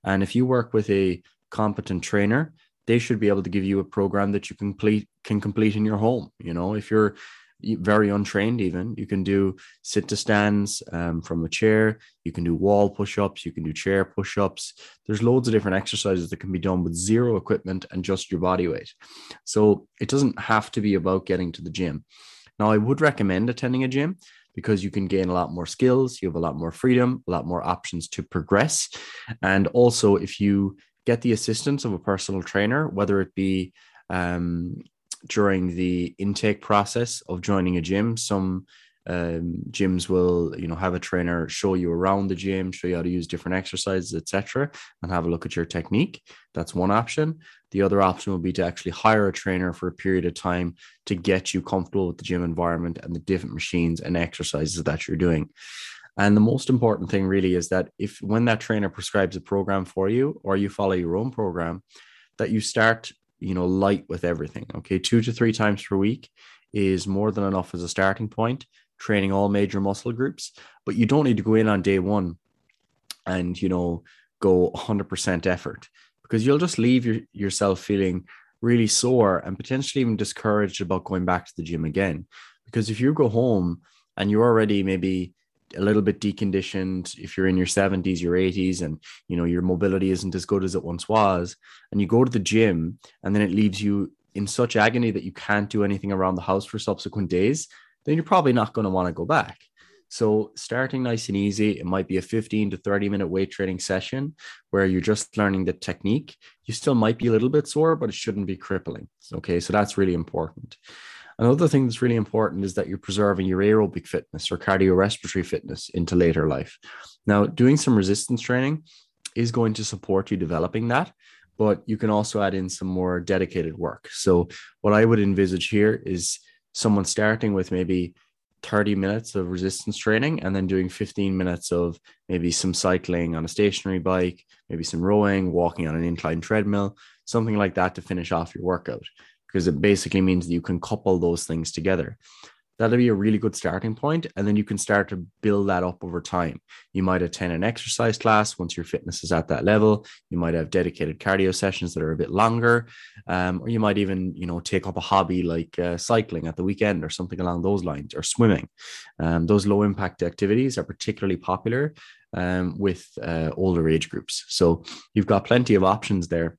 And if you work with a competent trainer, they should be able to give you a program that you complete can complete in your home. You know, if you're very untrained even. You can do sit to stands um, from a chair. You can do wall push-ups. You can do chair push-ups. There's loads of different exercises that can be done with zero equipment and just your body weight. So it doesn't have to be about getting to the gym. Now i would recommend attending a gym because you can gain a lot more skills. You have a lot more freedom a lot more options to progress. And also if you get the assistance of a personal trainer whether it be um, during the intake process of joining a gym. Some um, gyms will, you know, have a trainer show you around the gym, show you how to use different exercises, etc., and have a look at your technique. That's one option. The other option would be to actually hire a trainer for a period of time to get you comfortable with the gym environment and the different machines and exercises that you're doing. And the most important thing really is that if when that trainer prescribes a program for you or you follow your own program, that you start you know, light with everything. Okay. Two to three times per week is more than enough as a starting point, training all major muscle groups. But you don't need to go in on day one and, you know, go 100% effort because you'll just leave your, yourself feeling really sore and potentially even discouraged about going back to the gym again. Because if you go home and you're already maybe a little bit deconditioned. If you're in your 70s your 80s and you know your mobility isn't as good as it once was and you go to the gym and then it leaves you in such agony that you can't do anything around the house for subsequent days then you're probably not going to want to go back. So starting nice and easy it might be a 15 to 30 minute weight training session where you're just learning the technique. You still might be a little bit sore but it shouldn't be crippling. Okay so that's really important Another thing that's really important is that you're preserving your aerobic fitness or cardiorespiratory fitness into later life. Now, doing some resistance training is going to support you developing that, but you can also add in some more dedicated work. So, what I would envisage here is someone starting with maybe 30 minutes of resistance training and then doing 15 minutes of maybe some cycling on a stationary bike, maybe some rowing, walking on an incline treadmill, something like that to finish off your workout because it basically means that you can couple those things together. That'll be a really good starting point, and then you can start to build that up over time. You might attend an exercise class once your fitness is at that level. You might have dedicated cardio sessions that are a bit longer, um, or you might even, you know, take up a hobby like uh, cycling at the weekend or something along those lines, or swimming. Um, those low impact activities are particularly popular um, with uh, older age groups. So you've got plenty of options there,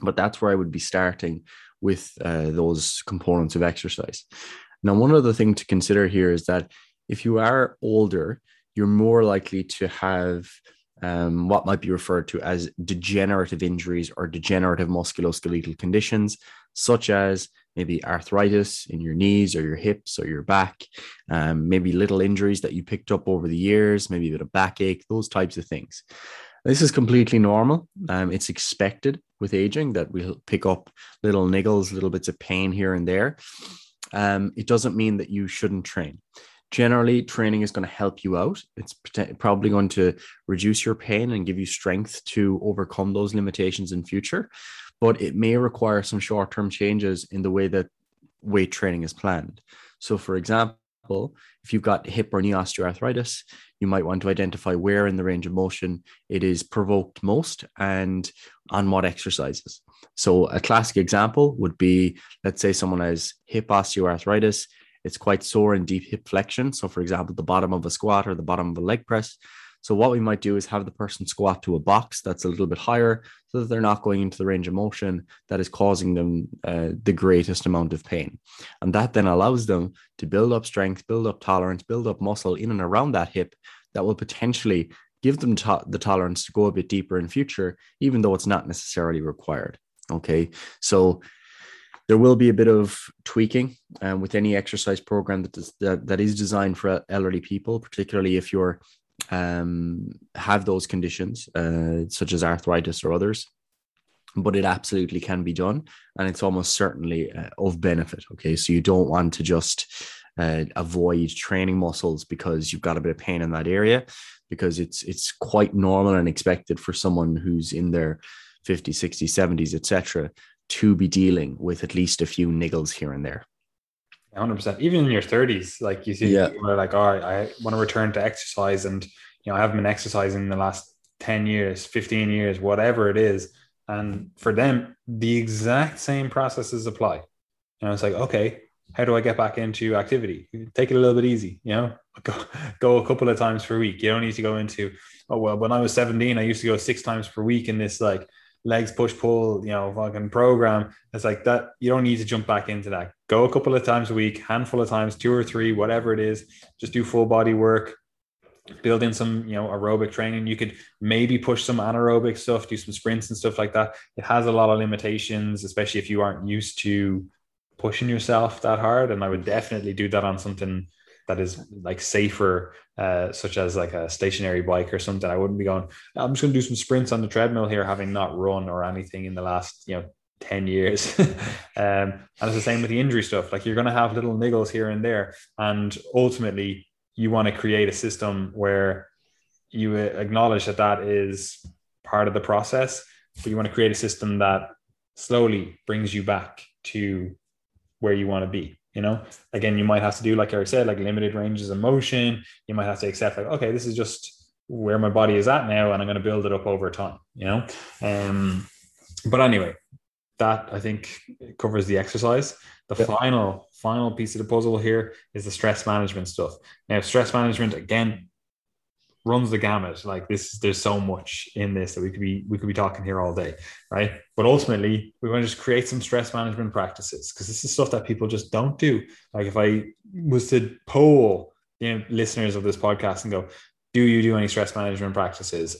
but that's where I would be starting with uh, those components of exercise. Now, one other thing to consider here is that if you are older, you're more likely to have um, what might be referred to as degenerative injuries or degenerative musculoskeletal conditions, such as maybe arthritis in your knees or your hips or your back, um, maybe little injuries that you picked up over the years, maybe a bit of backache, those types of things. This is completely normal. Um, it's expected with aging that we'll pick up little niggles, little bits of pain here and there. Um, it doesn't mean that you shouldn't train. Generally, training is going to help you out. It's probably going to reduce your pain and give you strength to overcome those limitations in future. But it may require some short term changes in the way that weight training is planned. So, for example, if you've got hip or knee osteoarthritis, you might want to identify where in the range of motion it is provoked most and on what exercises. So, a classic example would be let's say someone has hip osteoarthritis, it's quite sore in deep hip flexion. So, for example, the bottom of a squat or the bottom of a leg press. So, what we might do is have the person squat to a box that's a little bit higher so that they're not going into the range of motion that is causing them uh, the greatest amount of pain. And that then allows them to build up strength, build up tolerance, build up muscle in and around that hip that will potentially give them to- the tolerance to go a bit deeper in future, even though it's not necessarily required. Okay. So, there will be a bit of tweaking um, with any exercise program that is, that, that is designed for elderly people, particularly if you're um, have those conditions, uh, such as arthritis or others. But it absolutely can be done, and it's almost certainly uh, of benefit. Okay, so you don't want to just uh, avoid training muscles because you've got a bit of pain in that area, because it's it's quite normal and expected for someone who's in their 50s, 60s, 70s, etc., to be dealing with at least a few niggles here and there. 100%. Even in your 30s, like you see, Yeah. people are like, all right, I want to return to exercise. And, you know, I haven't been exercising in the last 10 years, 15 years, whatever it is. And for them, the exact same processes apply. And it's like, okay, how do I get back into activity? Take it a little bit easy, you know, go, go a couple of times per week. You don't need to go into, oh, well, when I was 17, I used to go six times per week in this like legs push pull, you know, fucking program. It's like that. You don't need to jump back into that. Go a couple of times a week, handful of times, two or three, whatever it is. Just do full body work. Build in some, you know, aerobic training. You could maybe push some anaerobic stuff, do some sprints and stuff like that. It has a lot of limitations, especially if you aren't used to pushing yourself that hard. And I would definitely do that on something that is like safer, uh, such as like a stationary bike or something. I wouldn't be going, I'm just going to do some sprints on the treadmill here, having not run or anything in the last, you know, 10 years. *laughs* um, and it's the same with the injury stuff. Like you're going to have little niggles here and there. And ultimately, you want to create a system where you acknowledge that that is part of the process, but you want to create a system that slowly brings you back to where you want to be. You know, again, you might have to do, like Gary said, like limited ranges of motion. You might have to accept, like, okay, this is just where my body is at now, and I'm going to build it up over time. You know, um, but anyway, that I think covers the exercise. The Yeah. final final piece of the puzzle here is the stress management stuff. Now, stress management again runs the gamut. Like this, there's so much in this that we could be we could be talking here all day, right? But ultimately, we want to just create some stress management practices because this is stuff that people just don't do. Like if I was to poll you know, listeners of this podcast and go, "Do you do any stress management practices?"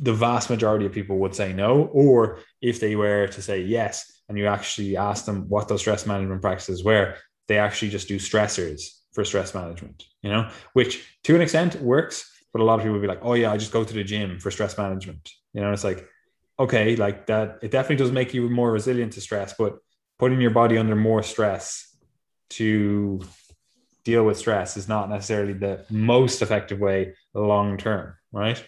The vast majority of people would say no, or if they were to say yes, and you actually ask them what those stress management practices were, they actually just do stressors for stress management, you know, which to an extent works. But a lot of people would be like, oh, yeah, I just go to the gym for stress management. You know, it's like, okay, like that, it definitely does make you more resilient to stress, but putting your body under more stress to deal with stress is not necessarily the most effective way long term, right?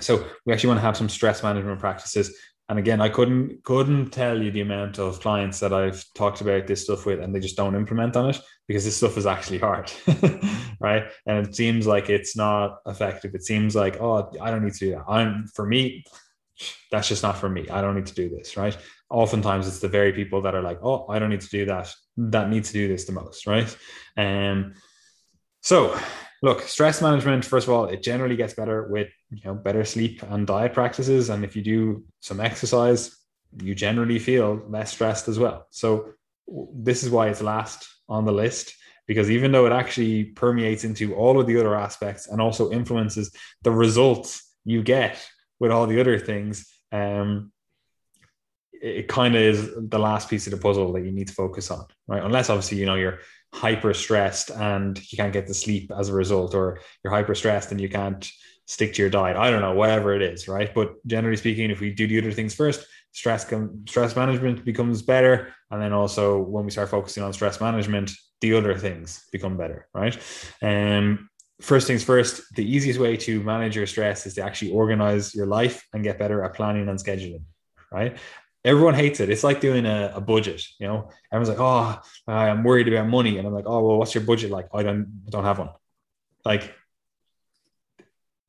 So we actually want to have some stress management practices and again, I couldn't couldn't tell you the amount of clients that I've talked about this stuff with, and they just don't implement on it because this stuff is actually hard, *laughs* right? And it seems like it's not effective. It seems like oh, I don't need to do that. I'm for me, that's just not for me. I don't need to do this, right? Oftentimes, it's the very people that are like, oh, I don't need to do that. That need to do this the most, right? And um, so look stress management first of all it generally gets better with you know better sleep and diet practices. And if you do some exercise you generally feel less stressed as well. So this is why it's last on the list because even though it actually permeates into all of the other aspects and also influences the results you get with all the other things um it kind of is the last piece of the puzzle that you need to focus on right? Unless obviously you know you're hyper stressed and you can't get to sleep as a result, or you're hyper stressed and you can't stick to your diet. I don't know, whatever it is, right? But generally speaking, if we do the other things first, stress com- stress management becomes better, and then also when we start focusing on stress management, the other things become better, right? Um, first things first, the easiest way to manage your stress is to actually organize your life and get better at planning and scheduling, right? everyone hates it. It's like doing a, a, budget, you know. Everyone's like, "Oh, I'm worried about money," and I'm like, "Oh, well, what's your budget like?" I don't, I don't have one. Like,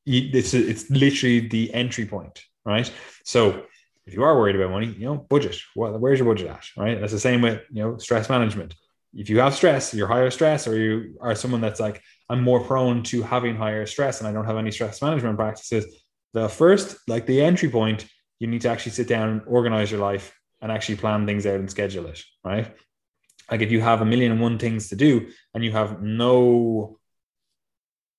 it's it's literally the entry point, right? So, if you are worried about money, you know, budget. Well, where's your budget at? Right. That's the same with you know stress management. If you have stress, you're higher stress, or you are someone that's like, I'm more prone to having higher stress, and I don't have any stress management practices. The first, like the entry point, you need to actually sit down and organize your life and actually plan things out and schedule it, right? Like if you have a million and one things to do and you have no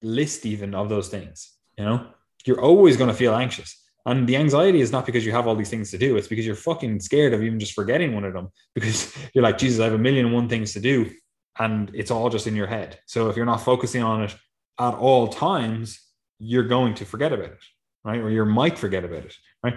list even of those things, you know, you're always going to feel anxious. And the anxiety is not because you have all these things to do, it's because you're fucking scared of even just forgetting one of them *laughs* because you're like, Jesus, I have a million and one things to do. And it's all just in your head. So if you're not focusing on it at all times, you're going to forget about it, right? Or you might forget about it, right?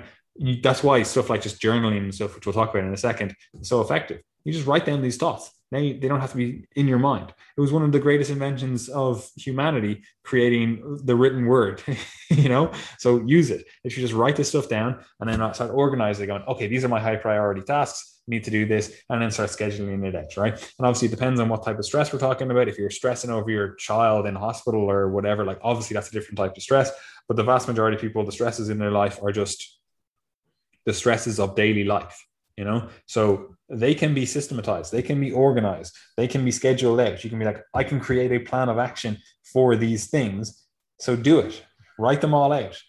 that's why stuff like just journaling and stuff, which we'll talk about in a second, is so effective. You just write down these thoughts. Now you, they don't have to be in your mind. It was one of the greatest inventions of humanity, creating the written word. *laughs* you know, so use it. If you just write this stuff down and then start organizing, going, okay, these are my high priority tasks need to do this and then start scheduling it out right and obviously it depends on what type of stress we're talking about if you're stressing over your child in hospital or whatever like obviously that's a different type of stress but the vast majority of people the stresses in their life are just the stresses of daily life you know so they can be systematized. They can be organized. They can be scheduled out. You can be like i can create a plan of action for these things. So do it. Write them all out.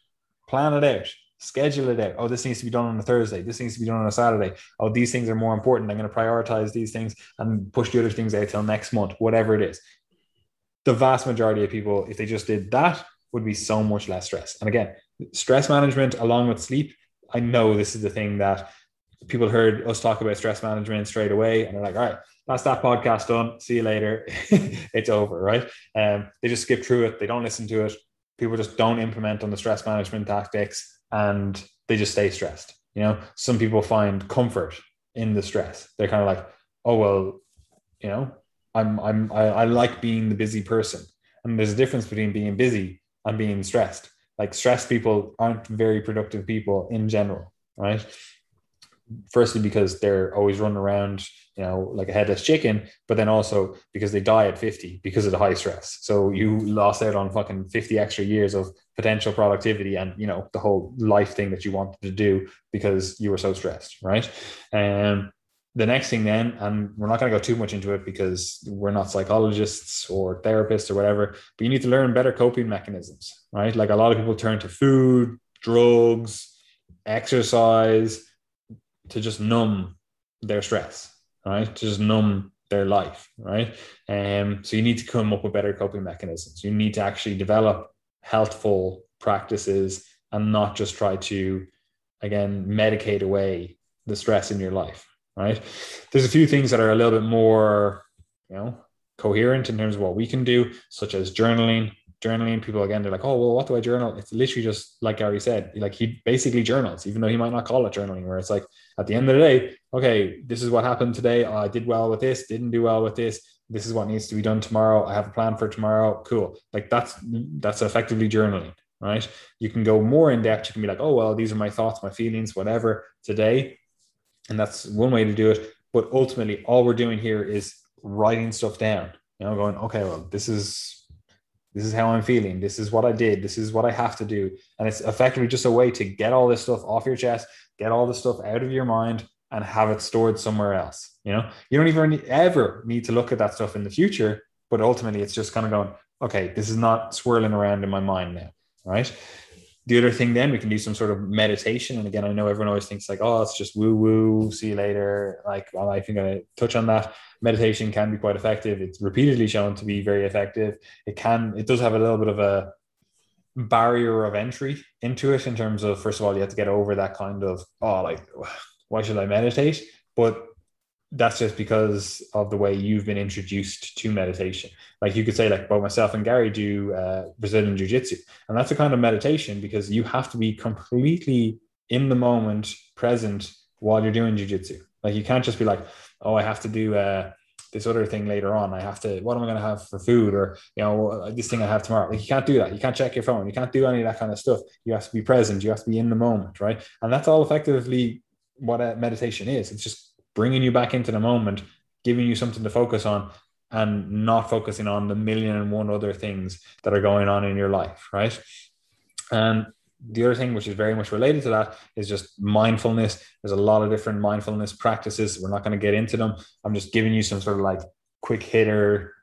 Plan it out. Schedule it out. Oh this needs to be done on a thursday. This needs to be done on a saturday. Oh these things are more important. I'm going to prioritize these things and push the other things out till next month whatever it is. The vast majority of people if they just did that would be so much less stress and again stress management along with sleep i know this is the thing that people heard us talk about stress management straight away and they're like, all right, that's that podcast done. See you later. *laughs* it's over, right? Um, they just skip through it. They don't listen to it. People just don't implement on the stress management tactics and they just stay stressed. You know, some people find comfort in the stress. They're kind of like, oh, well, you know, I'm, I'm, I, I like being the busy person. And there's a difference between being busy and being stressed. Like stressed people aren't very productive people in general, right? Firstly because they're always running around you know like a headless chicken but then also because they die at 50 because of the high stress. So you lost out on fucking 50 extra years of potential productivity and you know the whole life thing that you wanted to do because you were so stressed right? And um, the next thing then and we're not going to go too much into it because we're not psychologists or therapists or whatever but you need to learn better coping mechanisms right? Like a lot of people turn to food drugs exercise to just numb their stress, right? To just numb their life, right? Um, so you need to come up with better coping mechanisms. You need to actually develop healthful practices and not just try to, again, medicate away the stress in your life, right? There's a few things that are a little bit more, you know, coherent in terms of what we can do, such as journaling, journaling people again they're like oh well what do i journal it's literally just like gary said like he basically journals even though he might not call it journaling where it's like at the end of the day okay this is what happened today. I did well with this didn't do well with this. This is what needs to be done tomorrow. I have a plan for tomorrow. Cool. Like that's that's effectively journaling right? You can go more in depth. You can be like oh well these are my thoughts my feelings whatever today. And that's one way to do it. But ultimately all we're doing here is writing stuff down you know going okay well this is this is how I'm feeling. This is what I did. This is what I have to do. And it's effectively just a way to get all this stuff off your chest, get all the stuff out of your mind and have it stored somewhere else. You know, you don't even ever need to look at that stuff in the future, but ultimately it's just kind of going, okay, this is not swirling around in my mind now. Right. The other thing, then we can do some sort of meditation. And again, I know everyone always thinks like, oh, it's just woo woo, see you later. Like, well, I think I touch on that meditation can be quite effective. It's repeatedly shown to be very effective. It can, it does have a little bit of a barrier of entry into it in terms of, first of all, you have to get over that kind of, oh, like, why should I meditate? But that's just because of the way you've been introduced to meditation. Like you could say, like both myself and Gary do uh, Brazilian Jiu Jitsu, and that's a kind of meditation because you have to be completely in the moment, present while you're doing Jiu Jitsu. Like you can't just be like, oh, I have to do uh, this other thing later on. I have to, what am I going to have for food or, you know, this thing I have tomorrow. Like you can't do that. You can't check your phone. You can't do any of that kind of stuff. You have to be present. You have to be in the moment. Right. And that's all effectively what a meditation is. It's just bringing you back into the moment, giving you something to focus on and not focusing on the million and one other things that are going on in your life. Right. And the other thing which is very much related to that is just mindfulness. There's a lot of different mindfulness practices. We're not going to get into them. I'm just giving you some sort of like quick hitter.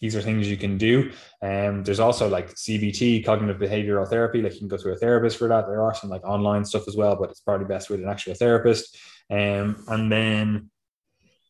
These are things you can do. And um, there's also like cbt cognitive behavioral therapy. Like you can go to a therapist for that. There are some like online stuff as well but it's probably best with an actual therapist. Um, and then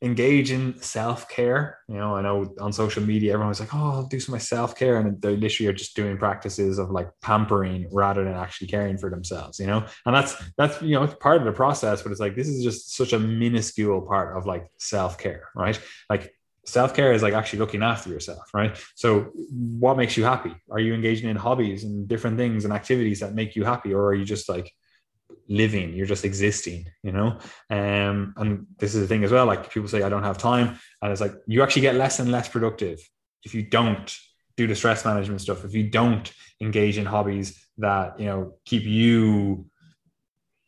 engage in self care. You know, I know on social media, everyone's like, oh, I'll do some self care. And they literally are just doing practices of like pampering rather than actually caring for themselves, you know? And that's, that's, you know, it's part of the process, but it's like, this is just such a minuscule part of like self care, right? Like, Self care is like actually looking after yourself, right? So, what makes you happy? Are you engaging in hobbies and different things and activities that make you happy, or are you just like living you're just existing you know? Um and this is the thing as well like people say i don't have time. And it's like you actually get less and less productive if you don't do the stress management stuff if you don't engage in hobbies that you know keep you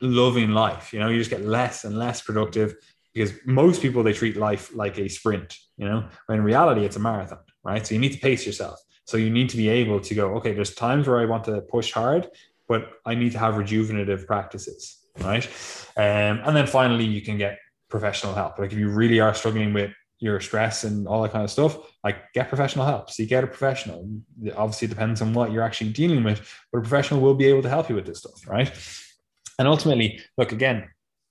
loving life you know? You just get less and less productive because most people they treat life like a sprint you know? When in reality it's a marathon right? So you need to pace yourself. So you need to be able to go okay there's times where i want to push hard but I need to have rejuvenative practices, right? Um, and then finally, you can get professional help. Like if you really are struggling with your stress and all that kind of stuff, like get professional help. So you get a professional. Obviously, it depends on what you're actually dealing with, but a professional will be able to help you with this stuff, right? And ultimately, look again,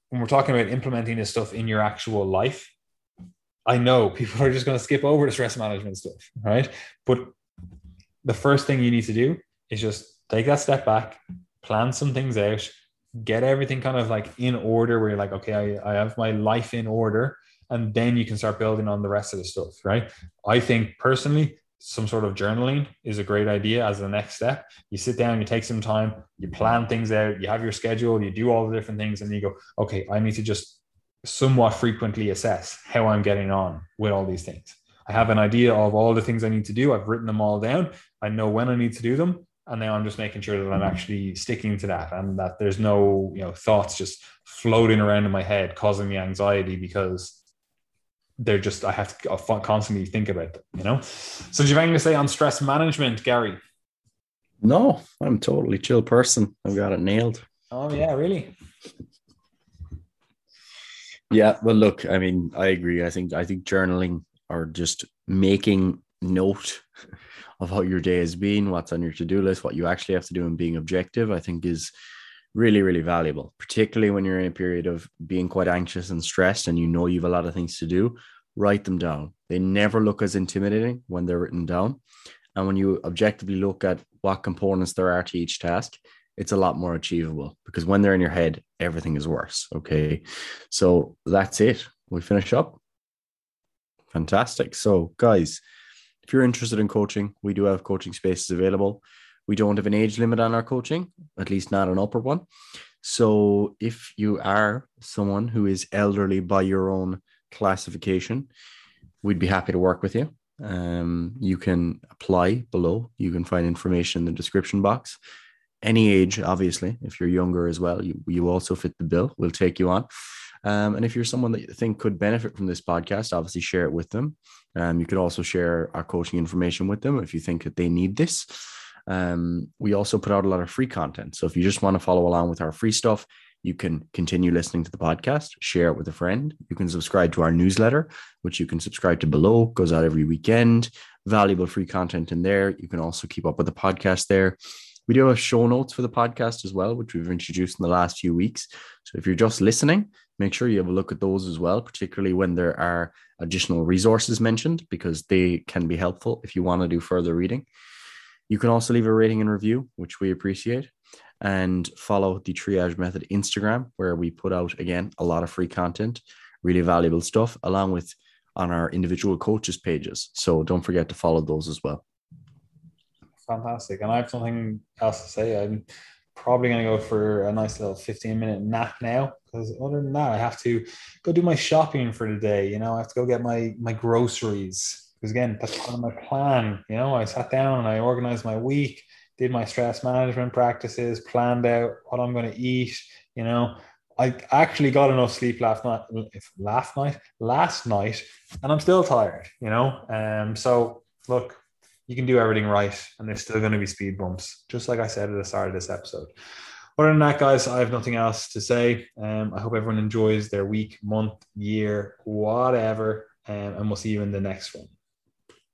when we're talking about implementing this stuff in your actual life, I know people *laughs* are just going to skip over the stress management stuff, right? But the first thing you need to do is just take that step back, plan some things out, get everything kind of like in order where you're like, okay, I, I have my life in order. And then you can start building on the rest of the stuff, right? I think personally, some sort of journaling is a great idea as the next step. You sit down, you take some time, you plan things out, you have your schedule, you do all the different things, and you go, okay, I need to just somewhat frequently assess how I'm getting on with all these things. I have an idea of all the things I need to do. I've written them all down. I know when I need to do them and now I'm just making sure that I'm actually sticking to that and that there's no you know thoughts just floating around in my head causing me anxiety because they're just I have to constantly think about them you know? So do you have anything to say on stress management Gary? No I'm totally chill person. I've got it nailed. Oh yeah really? Yeah well look I mean I agree. I think I think journaling or just making note of how your day has been, what's on your to do list, what you actually have to do, and being objective, I think is really, really valuable, particularly when you're in a period of being quite anxious and stressed and you know you have a lot of things to do. Write them down. They never look as intimidating when they're written down. And when you objectively look at what components there are to each task, it's a lot more achievable because when they're in your head, everything is worse. Okay. So that's it. We finish up. Fantastic. So, guys, if you're interested in coaching, we do have coaching spaces available. We don't have an age limit on our coaching, at least not an upper one. So if you are someone who is elderly by your own classification, we'd be happy to work with you. Um, you can apply below. You can find information in the description box. Any age, obviously, if you're younger as well, you, you also fit the bill. We'll take you on. Um, and if you're someone that you think could benefit from this podcast, obviously share it with them. Um, you could also share our coaching information with them if you think that they need this. Um, we also put out a lot of free content. So if you just want to follow along with our free stuff, you can continue listening to the podcast, share it with a friend. You can subscribe to our newsletter, which you can subscribe to below, goes out every weekend. Valuable free content in there. You can also keep up with the podcast there. We do have show notes for the podcast as well, which we've introduced in the last few weeks. So if you're just listening, make sure you have a look at those as well, particularly when there are additional resources mentioned, because they can be helpful if you want to do further reading. You can also leave a rating and review, which we appreciate, and follow the Triage Method Instagram, where we put out again a lot of free content, really valuable stuff, along with on our individual coaches pages. So don't forget to follow those as well. Fantastic. And I have something else to say. I'm probably going to go for a nice little 15 minute nap now because other than that, I have to go do my shopping for the day. You know, I have to go get my my groceries because again, that's part of my plan. You know, I sat down and I organized my week, did my stress management practices, planned out what I'm going to eat. You know, I actually got enough sleep last night. Last night, last night, and I'm still tired. You know, um. So look, you can do everything right, and there's still going to be speed bumps, just like I said at the start of this episode. Other than that, guys, I have nothing else to say. Um, I hope everyone enjoys their week, month, year, whatever, um, and we'll see you in the next one.